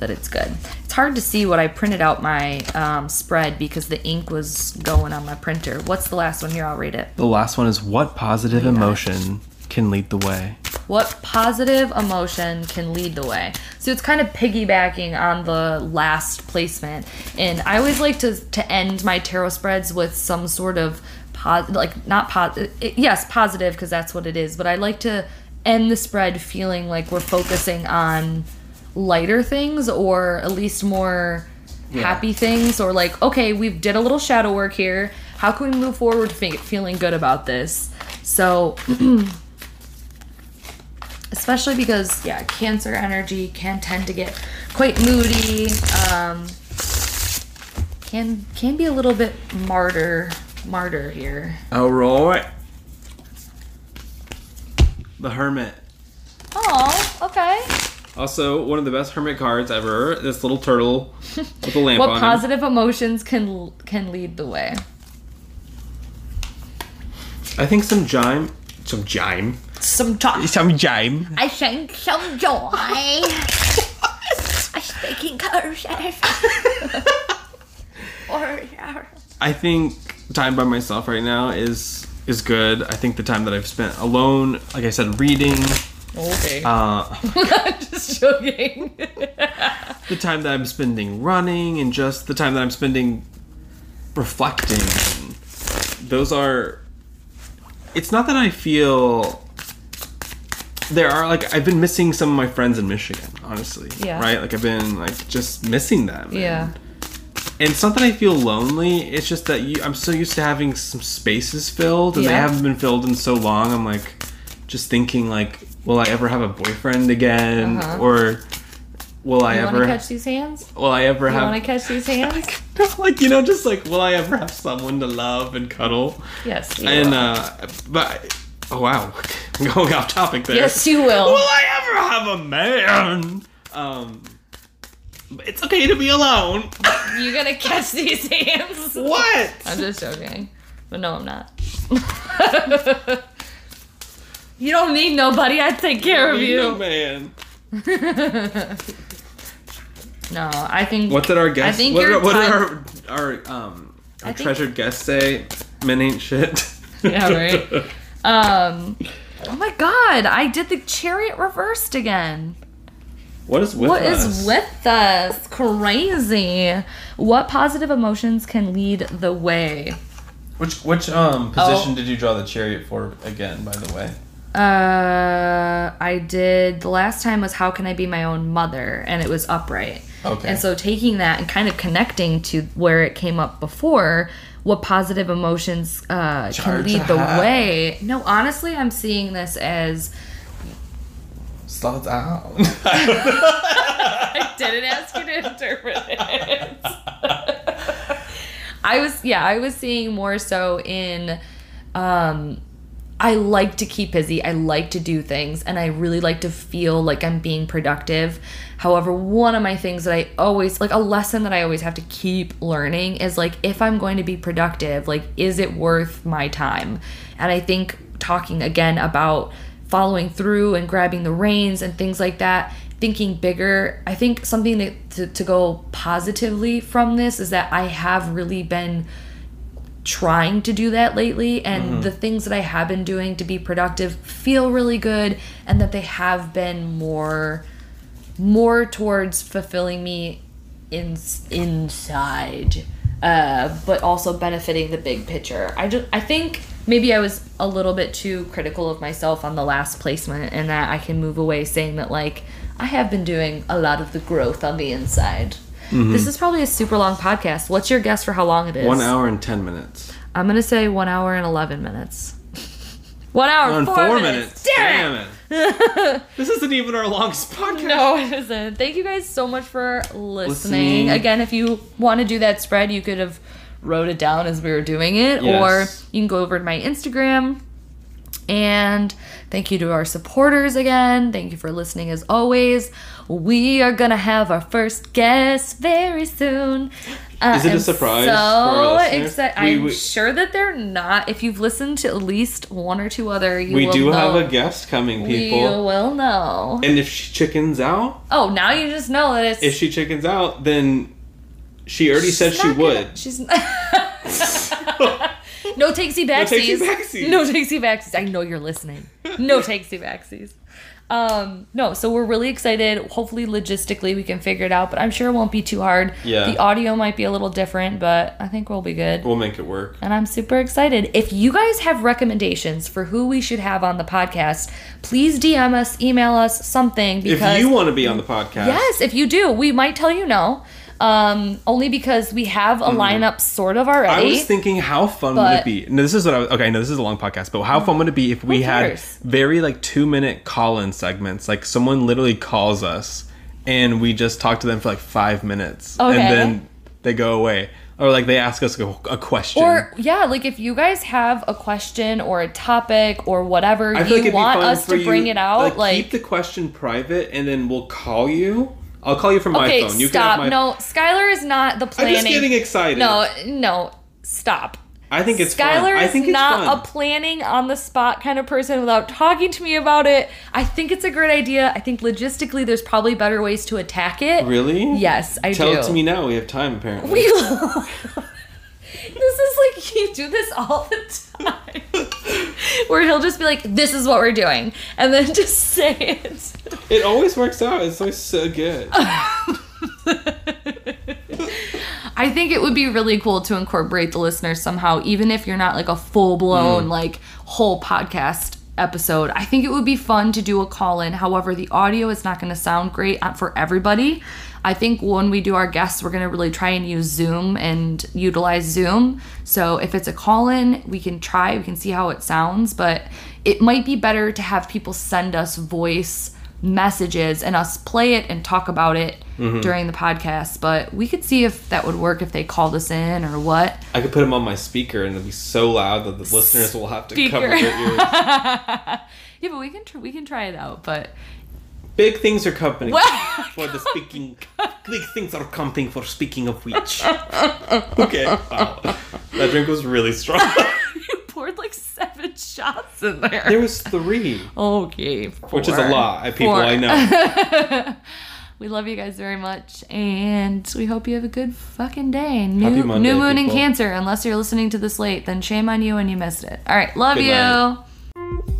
that it's good. It's hard to see what i printed out my um, spread because the ink was going on my printer. What's the last one? Here i'll read it. The last one is what positive emotion can lead the way? What positive emotion can lead the way? So it's kind of piggybacking on the last placement. And I always like to, to end my tarot spreads with some sort of pos- like not pos- eh, yes, positive because that's what it is, but I like to end the spread feeling like we're focusing on lighter things or at least more happy things or like okay, we've did a little shadow work here. How can we move forward fe- feeling good about this? So [clears throat] especially because yeah cancer energy can tend to get quite moody um can can be a little bit martyr martyr here All right. The Hermit. oh okay Also, one of the best Hermit cards ever. This little turtle with a lamp [laughs] what positive emotions can can lead the way. I think some jime. Some jime. Some talk Some jime. i think some joy i speak in cursive or I think time by myself right now is is good. I think the time that I've spent alone, like I said, reading, okay uh, [laughs] not just joking [laughs] the time that I'm spending running, and just the time that I'm spending reflecting. Those are. It's not that I feel. There are like I've been missing some of my friends in Michigan, honestly. Yeah. Right. Like I've been like just missing them. yeah And it's not that I feel lonely. It's just that you, I'm so used to having some spaces filled, and they haven't been filled in so long. I'm like, just thinking like, will I ever have a boyfriend again, Uh-huh. or will I you ever? to catch these hands will I ever you have? want to catch these [laughs] hands like you know, just like, will I ever have someone to love and cuddle? yes And will. uh, but oh wow, I'm [laughs] going off topic there. yes you will Will I ever have a man? Um, it's okay to be alone. [laughs] You gonna catch these hands? What? I'm just joking. But no, I'm not. [laughs] you don't need nobody. I take care of Be no you. man. No, I think. What did our guest? I think what your what did our our um our I think- treasured guest say? Men ain't shit. Yeah, right. Um. Oh my god! I did the chariot reversed again. what is with What us? is with us? Crazy. What positive emotions can lead the way? Which which um position Oh. did you draw the chariot for again? By the way. Uh, I did the last time was how can I be my own mother, and it was upright. Okay. And so taking that and kind of connecting to where it came up before, what positive emotions uh, can lead the high. way? No, honestly, I'm seeing this as Slow down. [laughs] I didn't ask you to interpret it. [laughs] I was yeah, I was seeing more so in um I like to keep busy. I like to do things and I really like to feel like I'm being productive. However, one of my things that I always like a lesson that I always have to keep learning is like if I'm going to be productive, like is it worth my time? And I think talking again about following through and grabbing the reins and things like that, thinking bigger, I think something that, to, to go positively from this is that I have really been trying to do that lately and the things that I have been doing to be productive feel really good and that they have been more more towards fulfilling me in inside uh, but also benefiting the big picture. I just I think maybe I was a little bit too critical of myself on the last placement and that I can move away saying that like I have been doing a lot of the growth on the inside. Mm-hmm. This is probably a super long podcast. What's your guess for how long it is? One hour and ten minutes. I'm gonna say one hour and eleven minutes. [laughs] one hour and four, minutes. Damn, it! it. [laughs] this isn't even our longest podcast. No, it isn't. Thank you guys so much for listening. Listening. Again, if you want to do that spread, you could have wrote it down as we were doing it, Yes. or you can go over to my Instagram. And thank you to our supporters again. Thank you for listening as always. We are gonna have our first guest very soon. Uh, Is it a surprise So for our listeners? excited! I'm we- sure that they're not. If you've listened to at least one or two other, you We do know. have a guest coming, people. You will know. And if she chickens out, Oh, now you just know that it's. if she chickens out, then she already said she gonna- would. [laughs] she's [laughs] no takesy [laughs] backsies. No takesy backsies. I know you're listening. No takesy backsies. Um, no, so we're really excited. Hopefully, logistically, we can figure it out, but I'm sure it won't be too hard. Yeah. The audio might be a little different, but I think we'll be good. We'll make it work. And I'm super excited. If you guys have recommendations for who we should have on the podcast, please DM us, email us, something. Because If you want to be on the podcast, Yes, if you do, we might tell you no. Um, only because we have a lineup sort of already. I was thinking, how fun would it be? No, this is what I was. Okay, no, this is a long podcast, but how fun would it be if we had very like two minute call in segments? Like someone literally calls us and we just talk to them for like five minutes, Okay. and then they go away, or like they ask us a, question. or yeah, like if you guys have a question or a topic or whatever you like want us to bring you- it out, like, keep the question private, and then we'll call you. I'll call you from my okay, phone. You stop. can have my. No, Skylar is not the planning. I'm just getting excited. No, no, stop. I think it's Skylar is it's not fun. a planning on the spot kind of person without talking to me about it. I think it's a great idea. I think logistically there's probably better ways to attack it. really? Yes, I Tell do. it to me now. We have time apparently. We [laughs] [laughs] This is like [laughs] you do this all the time. Where he'll just be like, "This is what we're doing," and then [laughs] just say it. It always works out. It's always so good. [laughs] I think it would be really cool to incorporate the listeners somehow, even if you're not like a full blown like whole podcast episode. I think it would be fun to do a call in. However, the audio is not going to sound great uh, for everybody. I think when we do our guests, we're going to really try and use Zoom and utilize Zoom. So if it's a call in, we can try, we can see how it sounds, but it might be better to have people send us voice messages and us play it and talk about it mm-hmm. during the podcast. But we could see if that would work if they called us in or what. I could put them on my speaker and it'll be so loud that the listeners will have to Speaker. cover their ears. [laughs] Yeah, but we can tr- we can try it out. But Big things are coming [laughs] for the [laughs] speaking. Big things are coming for speaking of which. [laughs] okay, wow. That drink was really strong. you poured like seven shots in there. there was three, okay, four. which is a lot. People Four. I know. We love you guys very much, and we hope you have a good fucking day. New, Happy Monday, new moon in. Cancer. Unless you're listening to this late, then shame on you and you missed it. All right, love Good you. night.